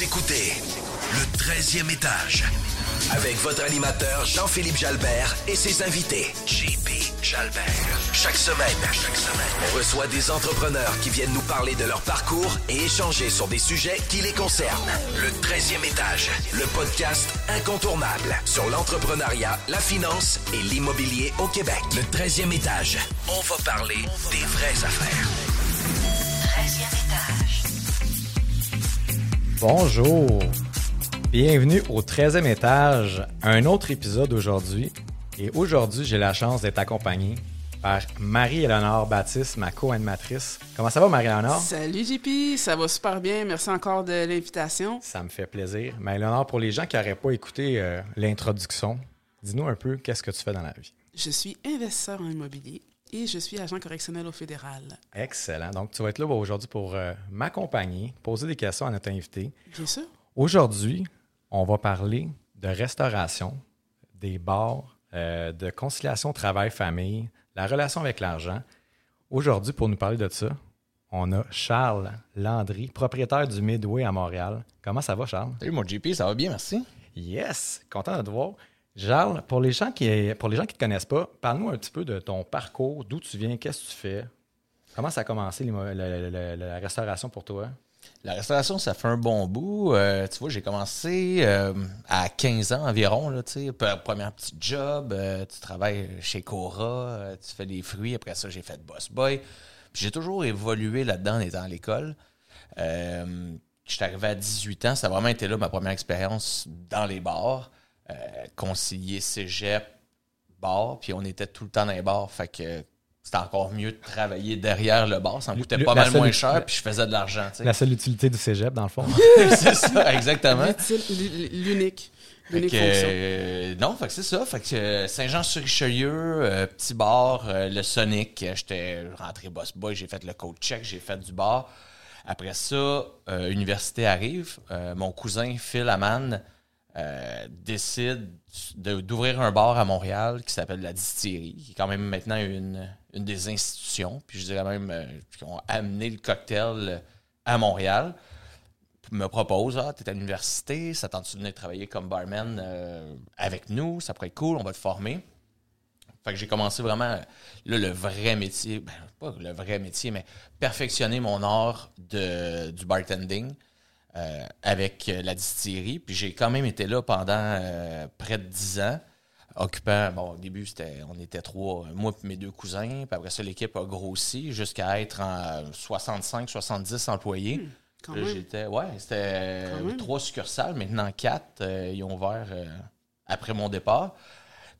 Écoutez le 13e étage avec votre animateur Jean-Philippe Jalbert et ses invités JP Jalbert. Chaque semaine, chaque semaine, on reçoit des entrepreneurs qui viennent nous parler de leur parcours et échanger sur des sujets qui les concernent. Le 13e étage, le podcast incontournable sur l'entrepreneuriat, la finance et l'immobilier au Québec. Le 13e étage, on va parler des vraies affaires. Bonjour. Bienvenue au 13e étage, un autre épisode aujourd'hui. Et aujourd'hui, j'ai la chance d'être accompagné par Marie-Éléonore Baptiste, ma co-animatrice. Comment ça va, Marie-Éléonore? Salut JP, ça va super bien. Merci encore de l'invitation. Ça me fait plaisir. Marie-Éléonore, pour les gens qui n'auraient pas écouté euh, l'introduction, dis-nous un peu qu'est-ce que tu fais dans la vie? Je suis investisseur en immobilier et je suis agent correctionnel au fédéral. Excellent. Donc, tu vas être là aujourd'hui pour euh, m'accompagner, poser des questions à notre invité. Bien sûr. Aujourd'hui, on va parler de restauration, des bars, euh, de conciliation travail-famille, la relation avec l'argent. Aujourd'hui, pour nous parler de ça, on a Charles Landry, propriétaire du Midway à Montréal. Comment ça va, Charles? Salut mon JP, ça va bien, merci. Yes! Content de te voir. Charles, pour les gens qui pour te connaissent pas, parle-nous un petit peu de ton parcours, d'où tu viens, qu'est-ce que tu fais? Comment ça a commencé la, restauration pour toi? La restauration, ça fait un bon bout. Euh, tu vois, j'ai commencé euh, à 15 ans environ, tu premier petit job, euh, tu travailles chez Cora, tu fais des fruits, après ça, j'ai fait boss boy. J'ai toujours évolué là-dedans en étant à l'école. Je suis arrivé à 18 ans, ça a vraiment été là ma première expérience dans les bars. Euh, concilier cégep, bar, puis on était tout le temps dans les bars, fait que c'était encore mieux de travailler derrière le bar, ça me coûtait Le- pas mal seule- moins cher, puis je faisais de l'argent, tu sais. La seule utilité du cégep, dans le fond. c'est ça, exactement. L'unique. Fait L'unique que, fonction. euh, non, fait que c'est ça. Fait que euh, Saint-Jean-sur-Richelieu, euh, petit bar, euh, le Sonic, j'étais rentré boss boy, j'ai fait le code check, j'ai fait du bar. Après ça, euh, université arrive. Euh, mon cousin Phil Aman euh, décide de- d'ouvrir un bar à Montréal qui s'appelle la Distillerie, qui est quand même maintenant une, des institutions. Puis je dirais même euh, qui ont amené le cocktail à Montréal me propose Ah, tu es à l'université, ça tente-tu de venir travailler comme barman euh, avec nous? Ça pourrait être cool, on va te former. Fait que j'ai commencé vraiment là, le vrai métier, ben, pas le vrai métier, mais perfectionner mon art de, du bartending euh, avec euh, la distillerie. Puis j'ai quand même été là pendant euh, près de 10 ans, occupant, bon, au début, c'était, on était trois, moi et mes deux cousins. Puis après ça, l'équipe a grossi jusqu'à être en 65-70 employés. Quand Là, même. j'étais, ouais, c'était Quand même. trois succursales, maintenant quatre. euh, ils ont ouvert après mon départ.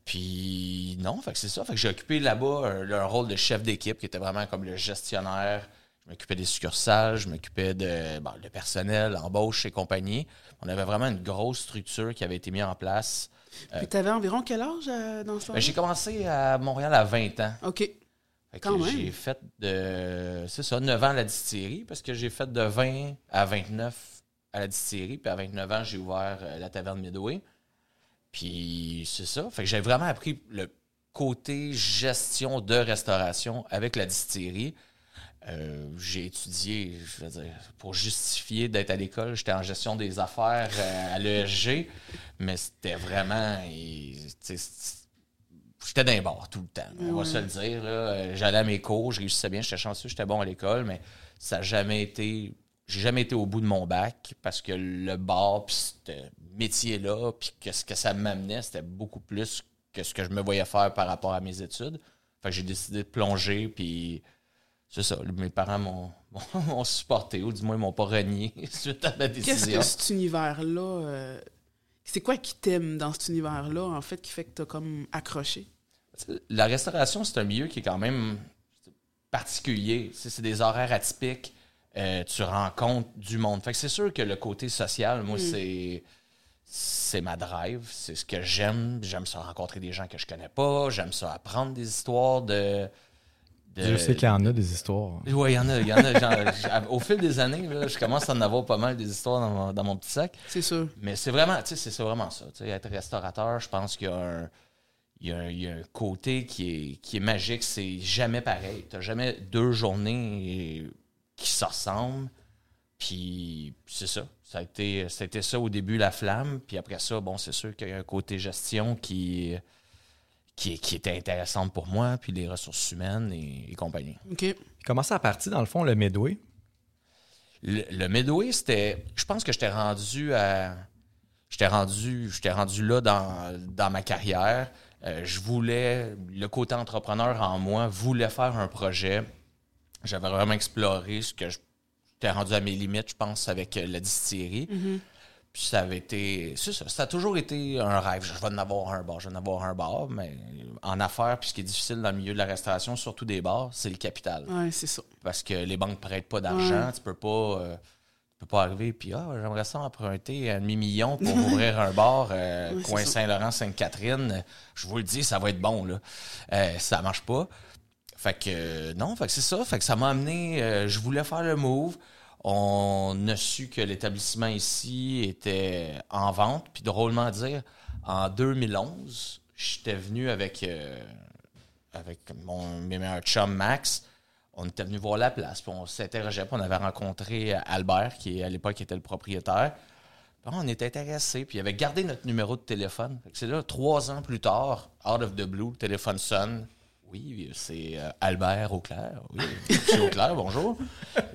Puis non, fait que c'est ça. Fait que j'ai occupé là-bas le rôle de chef d'équipe qui était vraiment comme le gestionnaire. Je m'occupais des succursales, je m'occupais de bon, le personnel, l'embauche et compagnie. On avait vraiment une grosse structure qui avait été mise en place. Puis t'avais environ quel âge euh, dans ce Ben, j'ai commencé à Montréal à 20 ans. OK. J'ai fait de. C'est ça, 9 ans à la distillerie, parce que j'ai fait de 20 à 29 à la distillerie, puis à 29 ans, j'ai ouvert euh, la taverne Midway. Puis c'est ça. Fait que j'ai vraiment appris le côté gestion de restauration avec la distillerie. Euh, j'ai étudié, je veux dire, pour justifier d'être à l'école, j'étais en gestion des affaires euh, à l'ESG, mais c'était vraiment. J'étais d'un bord tout le temps, on va Ouais. se le dire. Euh, J'allais à mes cours, je réussissais bien, j'étais chanceux, j'étais bon à l'école, mais ça n'a jamais été. J'ai jamais été au bout de mon bac parce que le bar, puis ce métier-là, puis que ce que ça m'amenait, c'était beaucoup plus que ce que je me voyais faire par rapport à mes études. Fait que j'ai décidé de plonger, puis c'est ça. Mes parents m'ont, supporté, ou du moins, ils m'ont pas renié suite à ma Qu'est-ce décision. que cet univers-là. euh, c'est quoi qui t'aime dans cet univers-là, en fait, qui fait que t'as comme accroché? La restauration, c'est un milieu qui est quand même particulier. Tu C'est des horaires atypiques. Euh, tu rencontres du monde. Fait que c'est sûr que le côté social, moi, c'est c'est ma drive. C'est ce que j'aime. J'aime ça rencontrer des gens que je connais pas. J'aime ça apprendre des histoires de. De- Je sais qu'il y en a des histoires. Oui, il y en a. il y en a au fil des années, là, je commence à en avoir pas mal des histoires dans mon, dans mon petit sac. C'est sûr. Mais c'est vraiment, tu sais, c'est c'est vraiment ça. Tu sais, être restaurateur, je pense qu'il y a un, il y a un, il y a un côté qui est, qui est magique. C'est jamais pareil. Tu jamais deux journées qui se ressemblent. Puis c'est ça. Ça a, été, ça a été ça au début, la flamme. Puis après ça, bon, c'est sûr qu'il y a un côté gestion qui, qui, qui était intéressante pour moi, puis les ressources humaines et, et compagnie. OK. Comment ça a parti, dans le fond, le Midway? Le, le Midway, c'était. Je pense que j'étais rendu à. J'étais rendu, j'étais rendu là dans, dans ma carrière. Euh, je voulais. Le côté entrepreneur en moi voulait faire un projet. J'avais vraiment exploré ce que je- j'étais rendu à mes limites, je pense, avec euh, la distillerie. Puis ça avait été. C'est ça. Ça a toujours été un rêve. Je vais en avoir un bar, je vais en avoir un bar. Mais en affaires, puis ce qui est difficile dans le milieu de la restauration, surtout des bars, c'est le capital Ouais, c'est ça. parce que les banques prêtent pas d'argent. Tu peux pas. euh, tu peux pas arriver puis ah j'aimerais ça emprunter un demi-million pour ouvrir un bar euh, Ouais, coin. Saint-Laurent Sainte-Catherine je vous le dis ça va être bon là Euh, ça marche pas fait que non fait que c'est ça fait que ça m'a amené euh, je voulais faire le move on a su que l'établissement ici était en vente puis drôlement à dire en 2011 j'étais venu avec euh, mon mes meilleurs chum Max on était venu voir la place, puis on s'interrogeait, puis on avait rencontré Albert, qui à l'époque était le propriétaire. Puis on était intéressés, puis il avait gardé notre numéro de téléphone. C'est là, trois ans plus tard, out of the blue, le téléphone sonne. Oui, c'est euh, Albert Auclair. Oui, c'est Auclair, bonjour.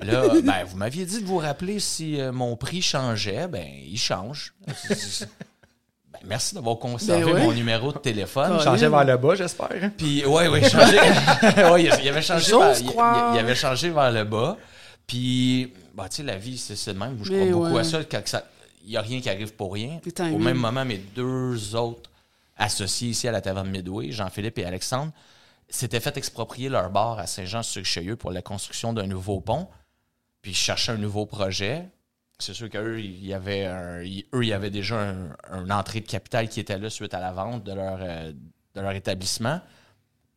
Là, ben, vous m'aviez dit de vous rappeler si euh, mon prix changeait. Ben, il change. Ben, merci d'avoir conservé Ben ouais. mon numéro de téléphone. Colin. Changé vers le bas, j'espère. hein? Puis, ouais, ouais, changé. ouais, il il avait changé, vers, il- il- il avait changé vers le bas. Puis, bah, tu sais, la vie, c'est de même. Je Mais crois beaucoup ouais. à ça. Quand ça- il n'y a rien qui arrive pour rien. Le. Au même moment, mes deux autres associés ici à la taverne Midway, Jean-Philippe et Alexandre, s'étaient fait exproprier leur bar à Saint-Jean-sur-Richelieu pour la construction d'un nouveau pont. Puis, ils cherchaient un nouveau projet. C'est sûr qu'eux, il y avait un- ils- eux, il y avait déjà un, une entrée de capital qui était là suite à la vente de leur, euh, de leur établissement.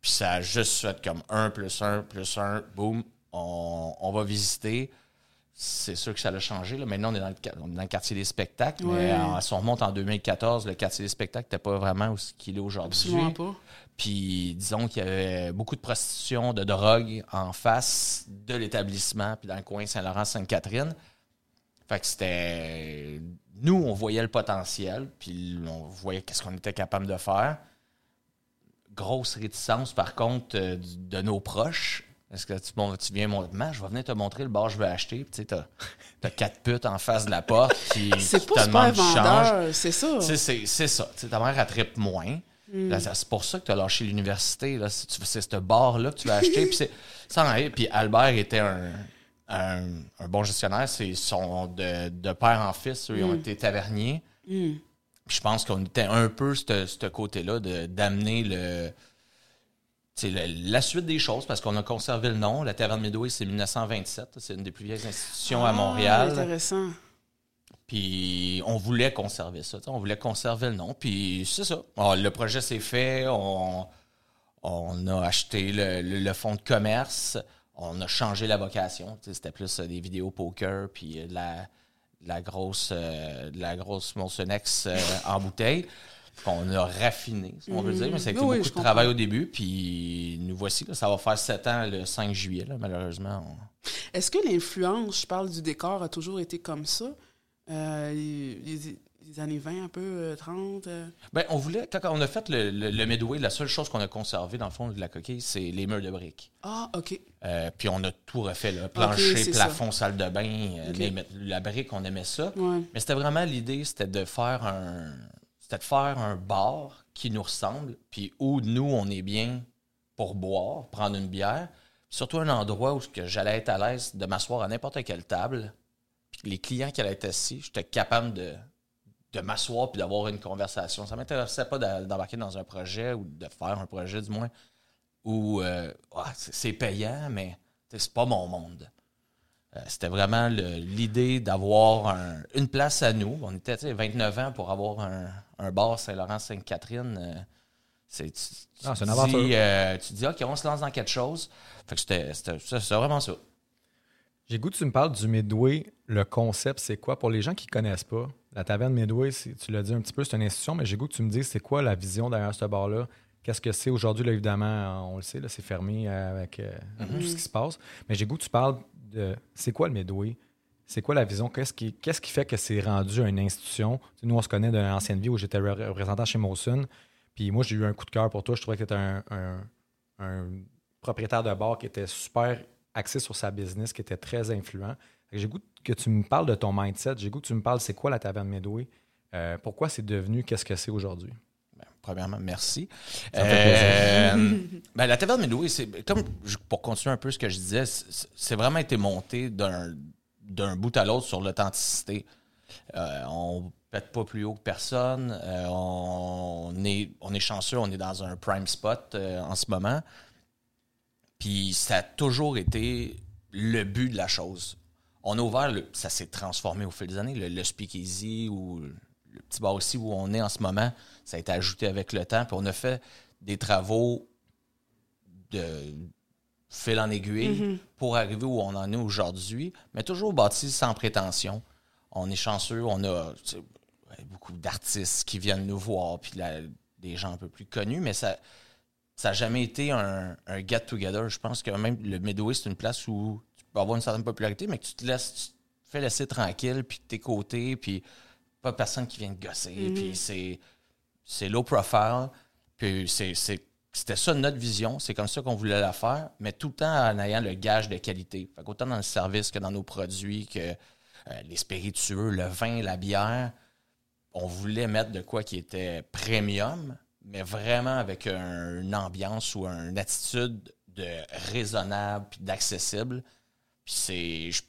Puis ça a juste fait comme 1 plus 1 plus 1, boum, on, on va visiter. C'est sûr que ça l'a changé. Là. Maintenant, on est, dans le, qua- on est dans le quartier des spectacles. Mais euh, si on remonte en 2014, le quartier des spectacles n'était pas vraiment où ce qu'il est aujourd'hui. Absolument pas. Puis disons qu'il y avait beaucoup de prostitution, de drogue en face de l'établissement, puis dans le coin Saint-Laurent-Sainte-Catherine. Fait que c'était. Nous, on voyait le potentiel, puis on voyait qu'est-ce qu'on était capable de faire. Grosse réticence, par contre, euh, de nos proches. Est-ce que tu, bon, tu viens montrer, je vais venir te montrer le bar que je veux acheter. Puis Tu sais, t'as, t'as quatre putes en face de la porte qui, C'est qui pas te demandent du change. c'est ça. C'est c'est ça. Ta mère, elle moins. Mm. Ça- c'est pour ça que tu as lâché l'université. C'est ce bar-là que tu vas acheter. Puis. Puis Albert était un, un, un bon gestionnaire. C'est son de, de père en fils. Eux, ils ont Mm. été taverniers. Puis je pense qu'on était un peu ce côté-là d'amener le- la suite des choses parce qu'on a conservé le nom. La Taverne Midway, c'est 1927. C'est une des plus vieilles institutions à Ah, Montréal. Intéressant. Puis on voulait conserver ça. On voulait conserver le nom. Puis c'est ça. Le projet s'est fait. On, on a acheté le, le- le fonds de commerce. On a changé la vocation. C'était plus euh, des vidéos poker. Puis euh, de la, de la grosse, euh, de la grosse euh, en bouteille. qu'on a raffiné, si on veut dire. Mais ça a été Oui, beaucoup de comprends. travail au début. Puis nous voici. là, ça va faire sept ans le 5 juillet. là, malheureusement. on- Est-ce que l'influence, je parle du décor, a toujours été comme ça? Euh, les, années 20, un peu, euh, 30? euh? Ben, on voulait, quand on a fait le, le, le Midway, la seule chose qu'on a conservé dans le fond de la coquille, c'est les murs de briques. Ah, OK. Euh, puis on a tout refait, là, plancher, plafond, salle de bain, euh, les- la brique, on aimait ça. Ouais. Mais c'était vraiment l'idée, c'était de faire un, c'était de faire un bar qui nous ressemble, puis où nous on est bien pour boire, prendre une bière, surtout un endroit où j'allais être à l'aise de m'asseoir à n'importe quelle table, puis les clients qui allaient être assis, j'étais capable de de m'asseoir puis d'avoir une conversation. Ça m'intéressait pas d'embarquer dans un projet ou de faire un projet du moins où euh, ah, c'est payant, mais c'est pas mon monde. Euh, C'était vraiment l'idée d'avoir un- une place à nous. On était tu sais, 29 ans pour avoir un, un bar Saint-Laurent-Sainte-Catherine. euh, c'est tu- tu Ah, euh, tu dis, OK, on se lance dans quelque chose. Fait que c'était- c'était ça, c'était vraiment ça. J'ai goût que tu me parles du Midway. Le concept, c'est quoi? Pour les gens qui ne connaissent pas, la taverne Midway, tu l'as dit un petit peu, c'est une institution, mais j'ai goût que tu me dises c'est quoi la vision derrière ce bar-là? Qu'est-ce que c'est aujourd'hui? Là, évidemment, on le sait, là, c'est fermé euh, avec euh, tout ce qui se passe. Mais j'ai goût que tu parles de c'est quoi le Midway? c'est quoi la vision? Qu'est-ce qui, fait que c'est rendu une institution? Nous, on se connaît d'une ancienne vie où j'étais re- représentant chez Molson. Puis moi, j'ai eu un coup de cœur pour toi. Je trouvais que tu étais un, un- un propriétaire de bar qui était super axé sur sa business, qui était très influent. J'ai goût que tu me parles de ton mindset. J'ai goût que tu me parles c'est quoi la taverne Midway? Euh, pourquoi c'est devenu qu'est-ce que c'est aujourd'hui? Ben, premièrement, merci. Ça me fait Euh, ben, la taverne Midway, c'est comme pour continuer un peu ce que je disais, c'est vraiment été monté d'un d'un bout à l'autre sur l'authenticité. Euh, on pète pas plus haut que personne. Euh, on, est, on est chanceux, on est dans un prime spot euh, en ce moment. Puis ça a toujours été le but de la chose. On a ouvert, le- ça s'est transformé au fil des années, le, le speakeasy ou le petit bar aussi où on est en ce moment, ça a été ajouté avec le temps. Puis on a fait des travaux de fil en aiguille pour arriver où on en est aujourd'hui, mais toujours bâti sans prétention. On est chanceux, on a beaucoup d'artistes qui viennent nous voir, puis la- des gens un peu plus connus, mais ça ça n'a jamais été un, un get-together. Je pense que même le Midway, c'est une place où peux avoir une certaine popularité, mais que tu te laisses, tu te fais laisser tranquille, puis tes côtés, puis pas personne qui vient te gosser, puis c'est c'est low profile, puis c'est c'était ça notre vision, c'est comme ça qu'on voulait la faire, mais tout le temps en ayant le gage de qualité. Fait qu'autant dans le service que dans nos produits, que euh, les spiritueux, le vin, la bière, on voulait mettre de quoi qui était premium, mais vraiment avec un- une ambiance ou une attitude de raisonnable puis d'accessible. Puis c'est. Je,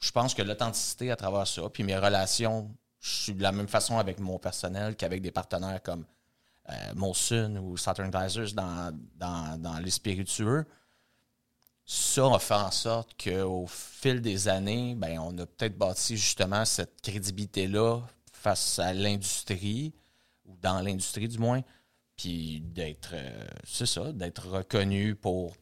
je pense que l'authenticité à travers ça, puis mes relations, je suis de la même façon avec mon personnel qu'avec des partenaires comme euh, Molson ou Southern Glazers dans, dans, dans les spiritueux. Ça a fait en sorte qu'au fil des années, ben, on a peut-être bâti justement cette crédibilité-là face à l'industrie, ou dans l'industrie du moins, puis d'être, euh, c'est ça, d'être reconnu pour,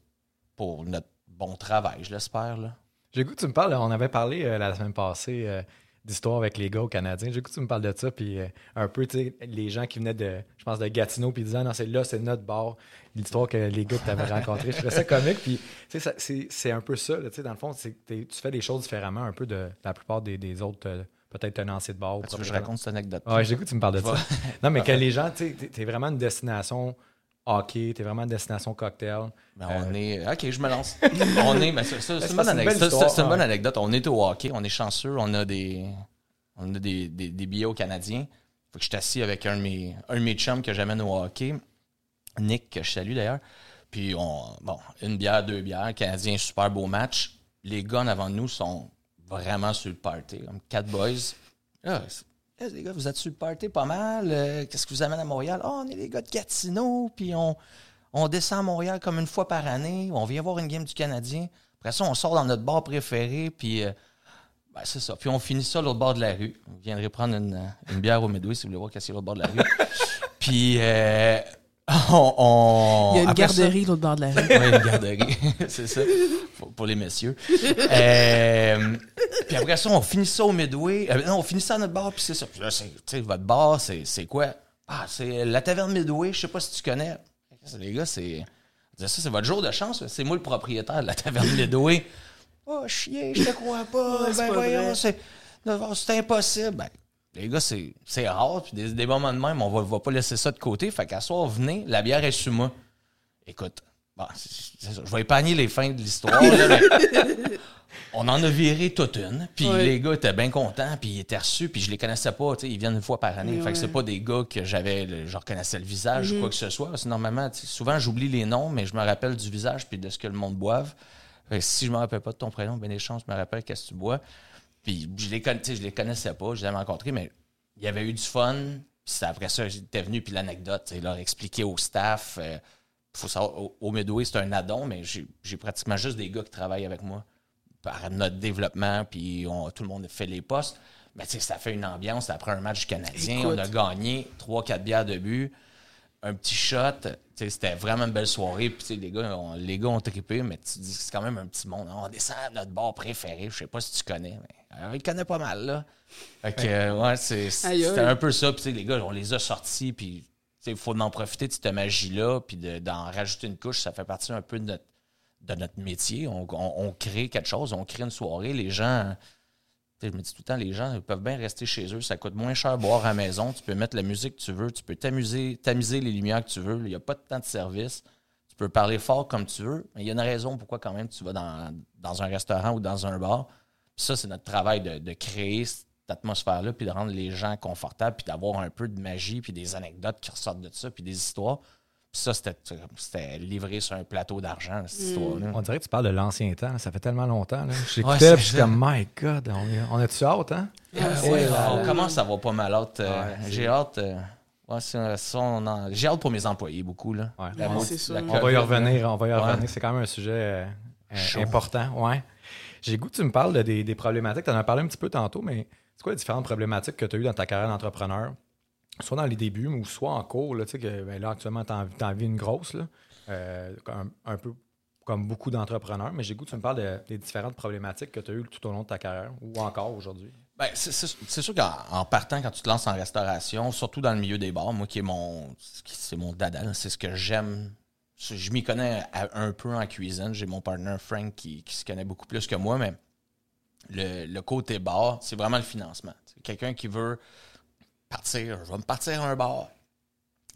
pour notre bon travail, je l'espère. J'ai goût que tu me parles, on avait parlé euh, la semaine passée euh, d'histoire avec les gars au Canadien. J'ai goût que tu me parles de ça, puis euh, un peu, tu sais, les gens qui venaient de, je pense, de Gatineau, puis disaient, non, c'est là, c'est notre bar. L'histoire que les gars que tu avais rencontrés, je trouvais ça comique, puis tu sais, c'est un peu ça, tu sais, dans le fond, tu fais des choses différemment un peu de la plupart des, des autres, peut-être tenanciers de bar. ou Tu veux que je raconte cette anecdote? Ouais, j'ai que tu me parles de ça. Non, mais que les gens, tu sais, t'es vraiment une destination hockey, t'es vraiment destination cocktail. Ben, Euh, on est. Ok, je me lance. on est. ça- c'est une bonne anecdote. On est au hockey, on est chanceux, on a des. On a des, des, des billets aux Canadiens. Faut que je suis assis avec un de mes, un de mes chums que j'amène au hockey. Nick, que je salue d'ailleurs. Puis, on, bon, une bière, deux bières. Canadien, super beau match. Les en avant nous sont vraiment sur le party, comme quatre boys. Ah, les gars, vous êtes sur le pas mal. Euh, Qu'est-ce que vous amène à Montréal? Ah, on est les gars de Gatineau, puis on, on descend à Montréal comme une fois par année. On vient voir une game du Canadien. Après ça, on sort dans notre bar préféré, puis euh, ben, c'est ça. Puis on finit ça l'autre bord de la rue. Vous viendrez prendre une, une bière au Midway si vous voulez voir qu'est-ce qu'il y a l'autre bord de la rue. puis euh, on, on- Il y a une après ça- garderie l'autre bord de la rue. oui, une garderie. c'est ça. Pour, pour les messieurs. Euh, puis après ça, on finit ça au Midway. Euh, non, on finit ça à notre bar, puis c'est ça. Puis là, c'est- tu sais, votre bar, c'est c'est quoi? Ah, c'est la taverne Midway, je sais pas si tu connais. Les gars, c'est. Ça, c'est votre jour de chance. C'est moi le propriétaire de la taverne Midway. Oh, chier, je te crois pas. Ben pas voyons, c'est c'est impossible. Ben, les gars, c'est rare. Puis des, des moments de même, on va, va pas laisser ça de côté. Fait qu'à soir, venez, la bière est sur moi. Écoute, bon, je vais épargner les fins de l'histoire. là, mais on en a viré toute une. Puis Ouais. les gars étaient bien contents. Puis ils étaient reçus. Puis je les connaissais pas. Ils viennent une fois par année. Fait que c'est pas des gars que j'avais. Je reconnaissais le visage ou quoi que ce soit. Parce que normalement, souvent, j'oublie les noms, mais je me rappelle du visage puis de ce que le monde boive. Fait que si je me rappelle pas de ton prénom, ben des chances, je me rappelle qu'est-ce que tu bois. Puis je les, je les connaissais pas, je les avais rencontrés, mais il y avait eu du fun. Puis après ça, j'étais venu, puis l'anecdote, leur expliquer au staff. euh, faut savoir, au, au Midway, c'est un addon, mais j'ai pratiquement juste des gars qui travaillent avec moi par notre développement, puis on- tout le monde fait les postes. Mais tu sais, ça fait une ambiance. Après un match Canadien, Écoute. on a gagné 3-4 bières de but, un petit shot. C'était vraiment une belle soirée. Puis les gars, on, les gars ont trippé, mais tu dis que c'est quand même un petit monde. On descend à notre bar préféré. Je sais pas si tu connais, mais euh, il connaît pas mal, là. Fait que, euh, ouais, c'était un peu ça. Puis les gars, on les a sortis, puis il faut en profiter de cette magie-là, puis de- d'en rajouter une couche. Ça fait partie un peu de notre, de notre métier. On, on- on crée quelque chose, on crée une soirée. Les gens, Je me dis tout le temps, les gens peuvent bien rester chez eux. Ça coûte moins cher boire à la maison. Tu peux mettre la musique que tu veux. Tu peux t'amuser, tamiser les lumières que tu veux. Il n'y a pas de temps de service. Tu peux parler fort comme tu veux. Mais il y a une raison pourquoi, quand même, tu vas dans, un restaurant ou dans un bar. Ça, c'est notre travail de, de créer cette atmosphère-là, puis de rendre les gens confortables, puis d'avoir un peu de magie, puis des anecdotes qui ressortent de ça, puis des histoires. Puis ça, c'était c'était livré sur un plateau d'argent, cette histoire-là. On dirait que tu parles de l'ancien temps. Ça fait tellement longtemps. Ouais, J'écoutais, c'est puis je suis ça. comme, my God, on, est- on a-tu hâte, hein? Euh, ouais, vrai. on commence à avoir pas mal hâte. euh, Ouais, j'ai hâte. euh, ouais, en- j'ai hâte pour mes employés beaucoup. Là. Ouais. La Ouais, la On On va y revenir, on va y Ouais. revenir. C'est quand même un sujet euh, important. Ouais. J'ai le goût que tu me parles de des, des problématiques. Tu en as parlé un petit peu tantôt, mais c'est quoi les différentes problématiques que tu as eues dans ta carrière d'entrepreneur? Soit dans les débuts, ou soit en cours, là, tu sais, que ben, là, actuellement, tu en, vis une grosse, là, euh, un, peu comme beaucoup d'entrepreneurs, mais j'ai goût que tu me parles de- des différentes problématiques que tu as eues tout au long de ta carrière, ou encore aujourd'hui. Ben, c'est- sûr qu'en en partant, quand tu te lances en restauration, surtout dans le milieu des bars, moi qui est mon, c'est mon dada, c'est ce que j'aime. Je m'y connais un peu en cuisine. J'ai mon partner Frank qui, qui se connaît beaucoup plus que moi, mais le, le côté bar, c'est vraiment le financement. Quelqu'un qui veut partir, je vais me partir à un bar.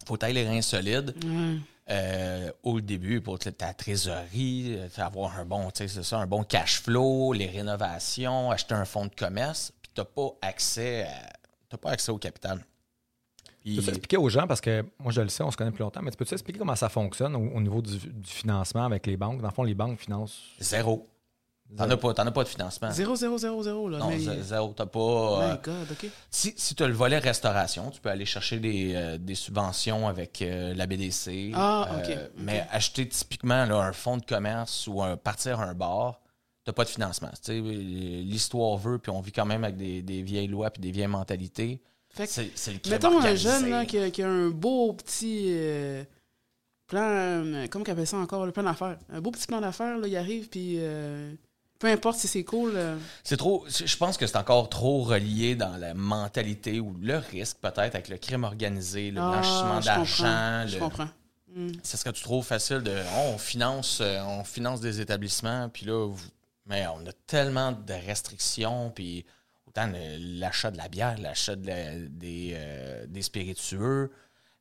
Faut tailler les reins solides. Euh, au début pour ta trésorerie, euh, avoir un bon, tu sais, c'est ça, un bon cash flow, les rénovations, acheter un fonds de commerce, puis t'as pas accès à- t'as pas accès au capital. Puis- Tu peux expliquer aux gens, parce que moi je le sais, on se connaît depuis longtemps, mais tu peux expliquer comment ça fonctionne au, au niveau du, du financement avec les banques? Dans le fond, les banques financent. zéro. T'en as pas, t'en as pas de financement. Zéro, zéro, zéro, zéro, là. Non, mais... zé- zéro. T'as pas. My euh, God, OK. si si tu as le volet restauration, tu peux aller chercher des, euh, des subventions avec euh, la BDC. Ah, ok, Euh, ok. Mais acheter typiquement là, un fonds de commerce ou un, partir un bar, tu pas de financement. L'histoire veut, puis on vit quand même avec des, des vieilles lois puis des vieilles mentalités. Fait que, C'est c'est le mettons un jeune là, qui, a, qui a un beau petit plan, comment qu'on appelle ça encore, le plan d'affaires? Un beau petit plan d'affaires, là, il arrive, puis peu importe si c'est cool. euh, C'est trop. Je pense que c'est encore trop relié dans la mentalité ou le risque, peut-être, avec le crime organisé, le ah, blanchiment d'argent. Je le- comprends. Hmm. Ce serait-tu trop facile de. oh, on, finance, euh, on finance des établissements, puis là, vous- mais on a tellement de restrictions, puis autant l'achat de la bière, l'achat de la- des, euh, des spiritueux,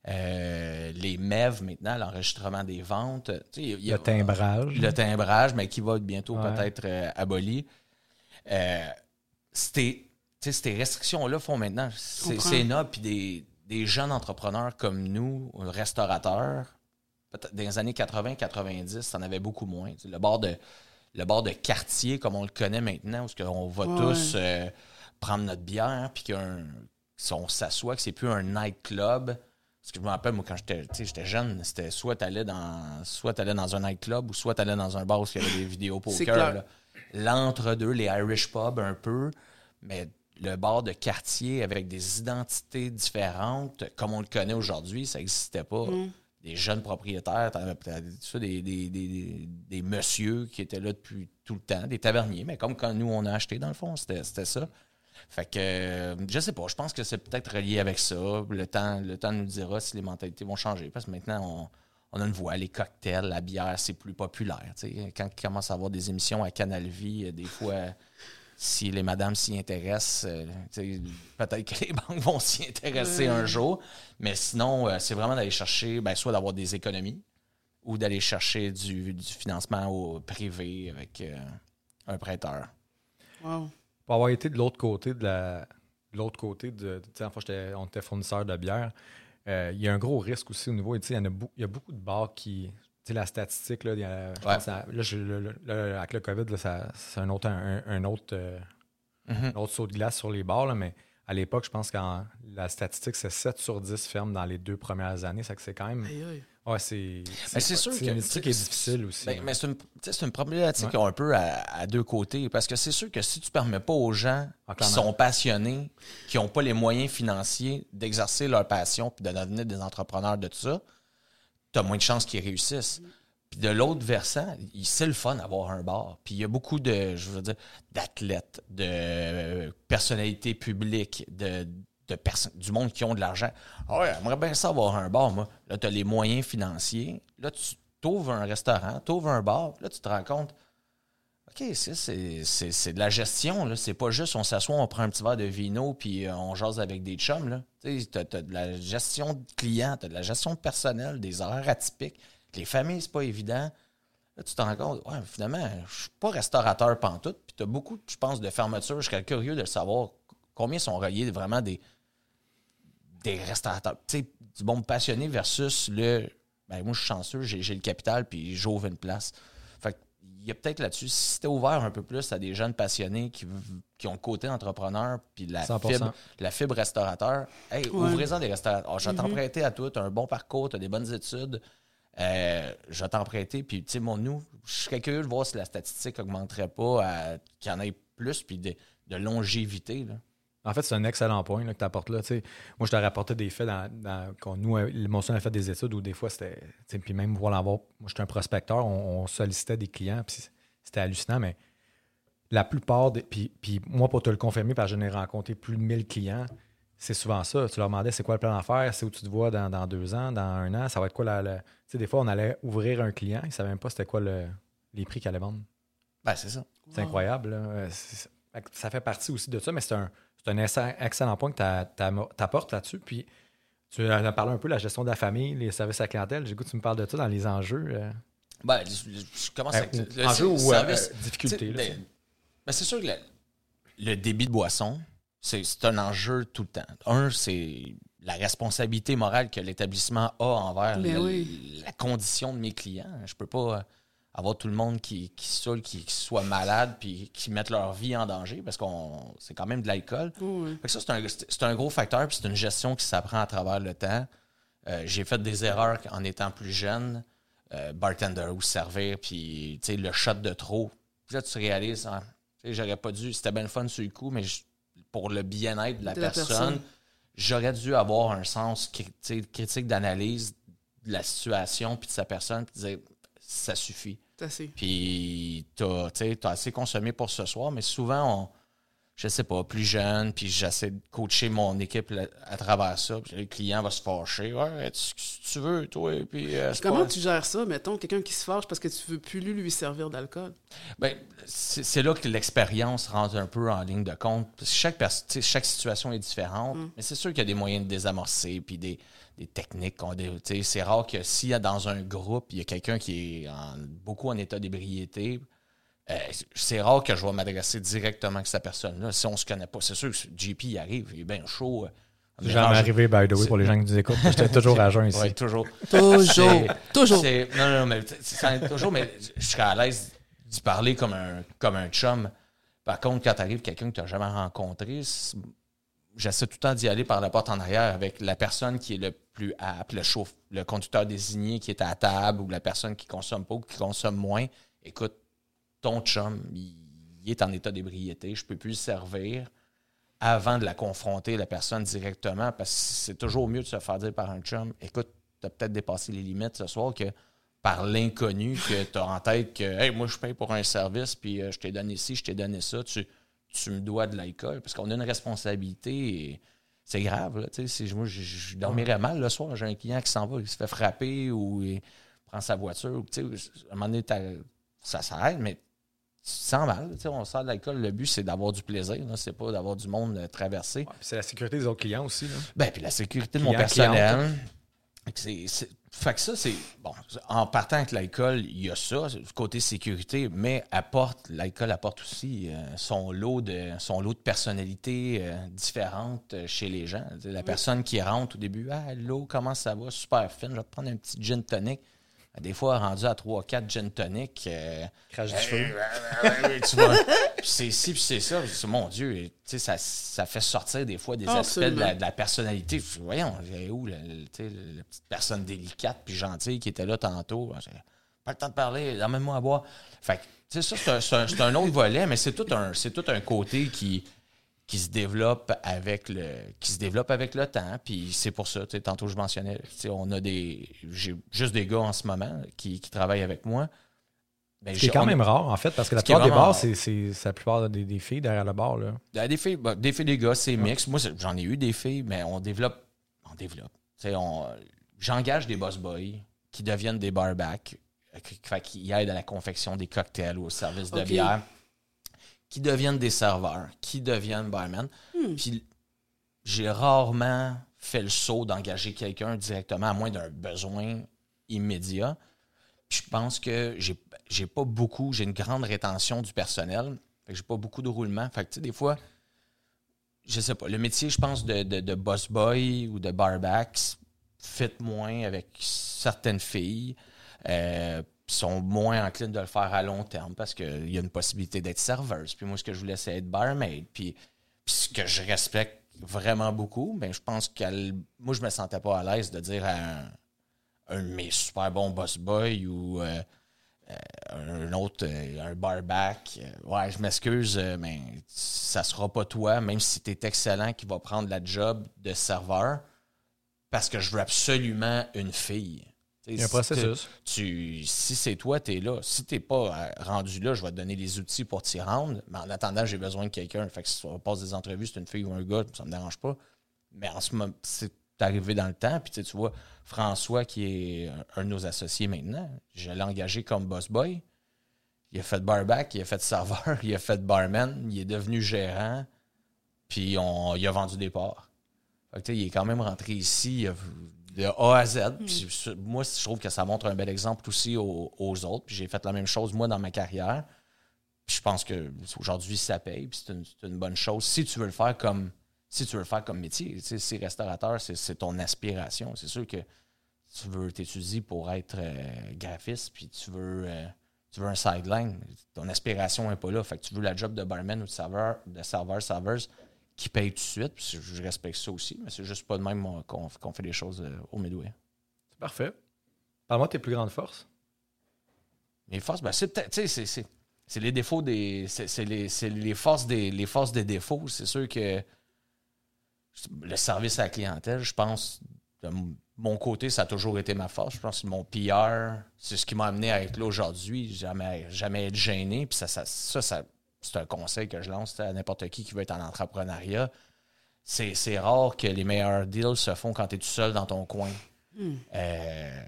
euh, les MEV maintenant, l'enregistrement des ventes. Tu sais, il y a- Le timbrage. le timbrage, mais qui va être bientôt Ouais. peut-être euh, aboli. Euh, ces, tu sais, ces restrictions-là font maintenant, c'est puis des, des jeunes entrepreneurs comme nous, restaurateurs, peut-être dans les années 80-90, t'en avais beaucoup moins. Tu sais, Le bord de le bord de quartier, comme on le connaît maintenant, où on va Ouais, tous euh, prendre notre bière, puis qu'on si on s'assoit, que c'est plus un nightclub. Parce que je me rappelle, moi, quand j'étais jeune, c'était soit t'allais dans soit t'allais dans un nightclub ou soit t'allais dans un bar où il y avait des vidéos poker. L'entre-deux, les Irish pubs un peu, mais le bar de quartier avec des identités différentes, comme on le connaît aujourd'hui, ça n'existait pas. Mm. Des jeunes propriétaires, ça, des, des, des, des, des messieurs qui étaient là depuis tout le temps, des taverniers, mais comme quand nous on a acheté dans le fond, c'était ça. Fait que euh, je sais pas, je pense que c'est peut-être relié avec ça. Le temps, le temps nous dira si les mentalités vont changer. Parce que maintenant, on, on a une voix, les cocktails, la bière, c'est plus populaire. Quand il commence à avoir des émissions à Canal Vie, des fois, si les madames s'y intéressent, euh, peut-être que les banques vont s'y intéresser un jour. Mais sinon, euh, c'est vraiment d'aller chercher, ben, soit d'avoir des économies ou d'aller chercher du, du financement au privé avec euh, un prêteur. Wow. Pour avoir été de l'autre côté de la. De l'autre côté de. Tu sais, en fait, on était fournisseur de bière. euh, il y a un gros risque aussi au niveau. Tu sais, il y, en a il y a beaucoup de bars qui. Tu sais, la statistique, là, il y a- je Ouais. pense à- là, je- le- le- le- avec le COVID, c'est un autre, un, un autre, euh, Mhm. un autre saut de glace sur les bars, là, mais à l'époque, je pense que la statistique, c'est 7 sur 10 fermes dans les deux premières années. Ça que c'est quand même. Ouais, c'est. Mais c'est sûr que qui est difficile aussi. Ben, mais c'est une, problématique Ouais. un peu à, à deux côtés. Parce que c'est sûr que si tu permets pas aux gens Ah, qui sont passionnés, qui n'ont pas les moyens financiers d'exercer leur passion puis de devenir des entrepreneurs de tout ça, tu as moins de chances qu'ils réussissent. Puis de l'autre versant, c'est le fun d'avoir un bar. Puis il y a beaucoup de, je veux dire, d'athlètes, de euh, personnalités publiques, de, de perso- du monde qui ont de l'argent. Ah ouais, j'aimerais bien ça avoir un bar, moi. Là, tu as les moyens financiers. Là, tu t'ouvres un restaurant, tu ouvres un bar. Là, tu te rends compte, OK, c'est- de la gestion. là. C'est pas juste on s'assoit, on prend un petit verre de vino puis euh, on jase avec des chums. Tu t'as, as de la gestion de clients, t'as de la gestion de personnel, des horaires atypiques. Les familles, c'est pas évident. Là, tu te rends compte, ouais, finalement, je suis pas restaurateur pantoute. Puis t'as beaucoup, je pense, de fermetures. Je serais curieux de savoir combien sont reliés vraiment des, des restaurateurs? Tu sais, du bon passionné versus le. Ben, moi, je suis chanceux, j'ai, le capital, puis j'ouvre une place. Fait que, il y a peut-être là-dessus, si c'était ouvert un peu plus à des jeunes passionnés qui, qui ont le côté entrepreneur, puis la 100%. fibre, la fibre restaurateur, hey, Ouais. ouvrez-en des restaurateurs. Oh, je vais t'en prêter à toi, tu as un bon parcours, tu as des bonnes études. Euh, je vais t'en prêter. Puis, tu sais, mon nous, je serais curieux de voir si la statistique augmenterait pas, qu'il y en ait plus, puis de, de longévité. Là. En fait, c'est un excellent point que tu apportes là. Moi, je t'ai rapporté des faits dans, dans- qu'on- nous, euh, a fait des études où des fois, c'était. Puis même pour l'avoir, moi, j'étais un prospecteur, on, sollicitait des clients, puis c'était hallucinant, mais la plupart. Puis, moi, pour te le confirmer, parce que j'en ai rencontré plus de 1000 clients, c'est souvent ça. Tu leur demandais c'est quoi le plan d'affaires, c'est où tu te vois dans, dans deux ans, dans un an, ça va être quoi la. la- Tu sais, des fois, on allait ouvrir un client, ils ne savaient même pas c'était quoi le- les prix qu'il allait vendre. Ben, c'est ça. C'est incroyable. là. Euh, Ça fait partie aussi de ça, mais c'est un, c'est un excellent point que tu apportes là-dessus. Puis tu en as parlé un peu de la gestion de la famille, les services à la clientèle. J'ai goût que tu me parles de ça dans les enjeux. euh, Ben, je, je commence euh, avec enjeux ou service- euh, là, ben, c'est- ben, c'est sûr que le, le débit de boisson, c'est un enjeu tout le temps. Un, c'est la responsabilité morale que l'établissement a envers Ben le- oui. la condition de mes clients. Je peux pas euh, avoir tout le monde qui, qui saoule, qui, qui soit malade, puis qui mettent leur vie en danger, parce qu'on c'est quand même de l'alcool. Ça, c'est un, un gros facteur, puis c'est une gestion qui s'apprend à travers le temps. Euh, j'ai fait des erreurs en étant plus jeune, euh, bartender ou servir, puis le shot de trop. Puis là, tu réalises, sais, j'aurais pas dû, c'était bien le fun sur le coup, mais je- pour le bien-être de la De la personne, personne. j'aurais dû avoir un sens critique d'analyse de la situation, puis de sa personne, puis dire, ça suffit. Puis t'as, t'as assez consommé pour ce soir, mais souvent, on, je sais pas, plus jeune, puis j'essaie de coacher mon équipe là- à travers ça. Puis le client va se fâcher. Ouais, tu, tu veux, toi. Puis, euh, Comment pas- tu gères ça, mettons, quelqu'un qui se fâche parce que tu veux plus lui, lui servir d'alcool? Ben, c'est là que l'expérience rentre un peu en ligne de compte. Chaque, chaque situation est différente, mais c'est sûr qu'il y a des moyens de désamorcer, puis des, des techniques. C'est rare que s'il y a dans un groupe, il y a quelqu'un qui est en- beaucoup en état d'ébriété, euh, c'est rare que je vais m'adresser directement avec cette personne-là. Si on se connaît pas, c'est sûr que JP il arrive, il est bien chaud. euh, C'est est jamais arrivé, by the way, pour les gens qui nous écoutent. J'étais toujours à jeun ici. Ouais, toujours. Toujours. Toujours. Non, non, mais toujours, mais je serais à l'aise d'y parler comme un, comme un chum. Par contre, quand t'arrives quelqu'un que tu n'as jamais rencontré, j'essaie tout le temps d'y aller par la porte en arrière avec la personne qui est le plus apte, le chauffe, le conducteur désigné qui est à la table ou la personne qui consomme pas ou qui consomme moins. Écoute, ton chum, il, il est en état d'ébriété, je peux plus le servir avant de la confronter, la personne directement, parce que c'est toujours mieux de se faire dire par un chum, écoute, tu as peut-être dépassé les limites ce soir que par l'inconnu que tu as en tête que hey, moi je paye pour un service, puis euh, je t'ai donné ci, je t'ai donné ça, tu, tu me dois de l'alcool, parce qu'on a une responsabilité et c'est grave. Là, tu sais, si moi, je, je dormirais mal le soir, j'ai un client qui s'en va, il se fait frapper ou il prend sa voiture, ou, tu sais, à un moment donné, ça s'arrête, mais tu te sens mal. tu sais, On sort de l'alcool, le but c'est d'avoir du plaisir, c'est pas d'avoir du monde euh, traversé. Ouais, c'est la sécurité des autres clients aussi. Là. Ben, puis la sécurité de mon personnel. C'est, fait que ça, c'est. Bon, en partant avec l'alcool, il y a ça, le côté sécurité, mais apporte, l'alcool apporte aussi euh, son, lot de, son lot de personnalités euh, différentes chez les gens. La personne qui rentre au début, ah, l'eau, comment ça va? Super fine, je vais te prendre un petit gin tonic. Des fois, rendu à 3-4 gin tonic, euh, Crache du feu. tu vois, puis c'est ci, puis c'est ça. Mon Dieu, ça, ça fait sortir des fois des Ah, aspects de la, de la personnalité. Puis Voyons, où la, la- petite personne délicate puis gentille qui était là tantôt? J'ai Pas le temps de parler, emmène-moi à boire. Fait que, ça, c'est un, autre volet, mais c'est tout un, tout un côté qui, qui se développe avec le qui se développe avec le temps puis c'est pour ça tu sais, tantôt je mentionnais tu sais, on a des j'ai juste des gars en ce moment qui, qui travaillent avec moi Ben, Ce qui est j'ai- quand on- même rare, en fait, parce que la qui plupart des bars, c'est, c'est, c'est la plupart des, des filles derrière le bar. Là. Euh, Des filles, bah, des filles, des gars, c'est mix. Moi, c'est- j'en ai eu des filles, mais on développe. On développe. Tu sais, on- J'engage des boss boys qui deviennent des barbacks. qui, fait qui aident à la confection des cocktails ou au service de bière, qui deviennent des serveurs, qui deviennent barman. Hmm. Puis j'ai rarement fait le saut d'engager quelqu'un directement, à moins d'un besoin immédiat. Puis je pense que j'ai j'ai pas beaucoup, j'ai une grande rétention du personnel. Fait que j'ai pas beaucoup de roulement. Fait que tu sais, des fois, je sais pas, le métier, je pense, de, de, de boss boy ou de barback fit moins avec certaines filles. Euh, sont moins enclines de le faire à long terme parce qu'il y a une possibilité d'être serveuse. Puis moi, ce que je voulais, c'est être barmaid. Puis, ce que je respecte vraiment beaucoup, mais je pense que moi, je me sentais pas à l'aise de dire à un, de mes super bons boss boy ou euh, euh, un autre, euh, un barback. ouais, je m'excuse, mais ça sera pas toi, même si tu es excellent, qui va prendre la job de serveur, parce que je veux absolument une fille. Il y a un processus. tu- si c'est toi, tu es là. Si tu pas euh, rendu là, je vais te donner les outils pour t'y rendre. Mais en attendant, j'ai besoin de quelqu'un. Fait que si on passe des entrevues, c'est une fille ou un gars, ça me dérange pas. Mais en ce moment, c'est arrivé dans le temps. Puis tu vois, François, qui est un, de nos associés maintenant, je l'ai engagé comme boss boy. Il a fait barback, il a fait serveur, il a fait barman, il est devenu gérant, puis on, il a vendu des parts. Fait que, il est quand même rentré ici il a- de A à Z. Puis ce- moi, je trouve que ça montre un bel exemple aussi aux, aux autres. Puis j'ai fait la même chose, moi, dans ma carrière. Puis je pense que aujourd'hui, ça paye. Puis c'est une, bonne chose. Si tu veux le faire comme, si tu veux le faire comme métier, tu sais, si restaurateur, c'est, c'est ton aspiration. C'est sûr que tu veux t'étudier pour être euh, graphiste, puis tu veux, euh, tu veux un sideline. Ton aspiration n'est pas là. Fait que tu veux la job de barman ou de serveur, de serveur, serveuse qui paye tout de suite. Puis je respecte ça aussi, mais c'est juste pas de même qu'on, fait les choses euh, au Midway. C'est parfait. Parle-moi de tes plus grandes forces. Les forces, ben, c'est peut-être, tu sais, c'est, c'est, c'est les défauts des. C'est, les, c'est les forces des. Les forces des défauts. C'est sûr que le service à la clientèle, je pense, de mon côté, ça a toujours été ma force. Je pense que mon PR, c'est ce qui m'a amené à être là aujourd'hui. Jamais, jamais être gêné. Puis ça, ça, ça, ça- c'est un conseil que je lance à n'importe qui qui veut être en entrepreneuriat. C'est, c'est rare que les meilleurs deals se font quand tu es tout seul dans ton coin. Euh,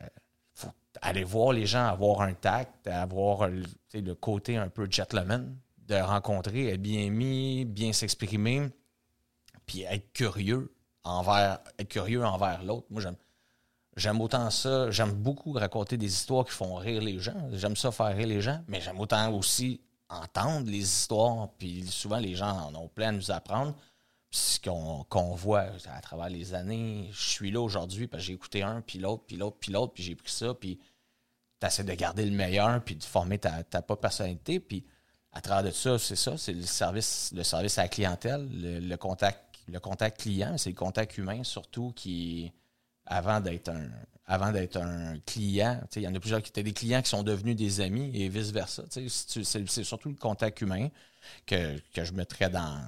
faut aller voir les gens, avoir un tact, avoir le côté un peu gentleman, de rencontrer, être bien mis, bien s'exprimer, puis être curieux envers, être curieux envers l'autre. Moi, j'aime, j'aime autant ça. J'aime beaucoup raconter des histoires qui font rire les gens. J'aime ça faire rire les gens, mais j'aime autant aussi entendre les histoires. Puis souvent, les gens en ont plein à nous apprendre. Puis ce qu'on, voit à travers les années, je suis là aujourd'hui parce que j'ai écouté un, puis l'autre, puis l'autre, puis l'autre, puis j'ai pris ça, puis tu essaies de garder le meilleur, puis de former ta, ta propre personnalité. Puis à travers de ça, c'est ça, c'est le service, le service à la clientèle, le, le contact, le contact client, c'est le contact humain surtout qui, avant d'être un, avant d'être un client, il y en a plusieurs qui étaient des clients qui sont devenus des amis et vice-versa. C'est, surtout le contact humain que, que je mettrais dans,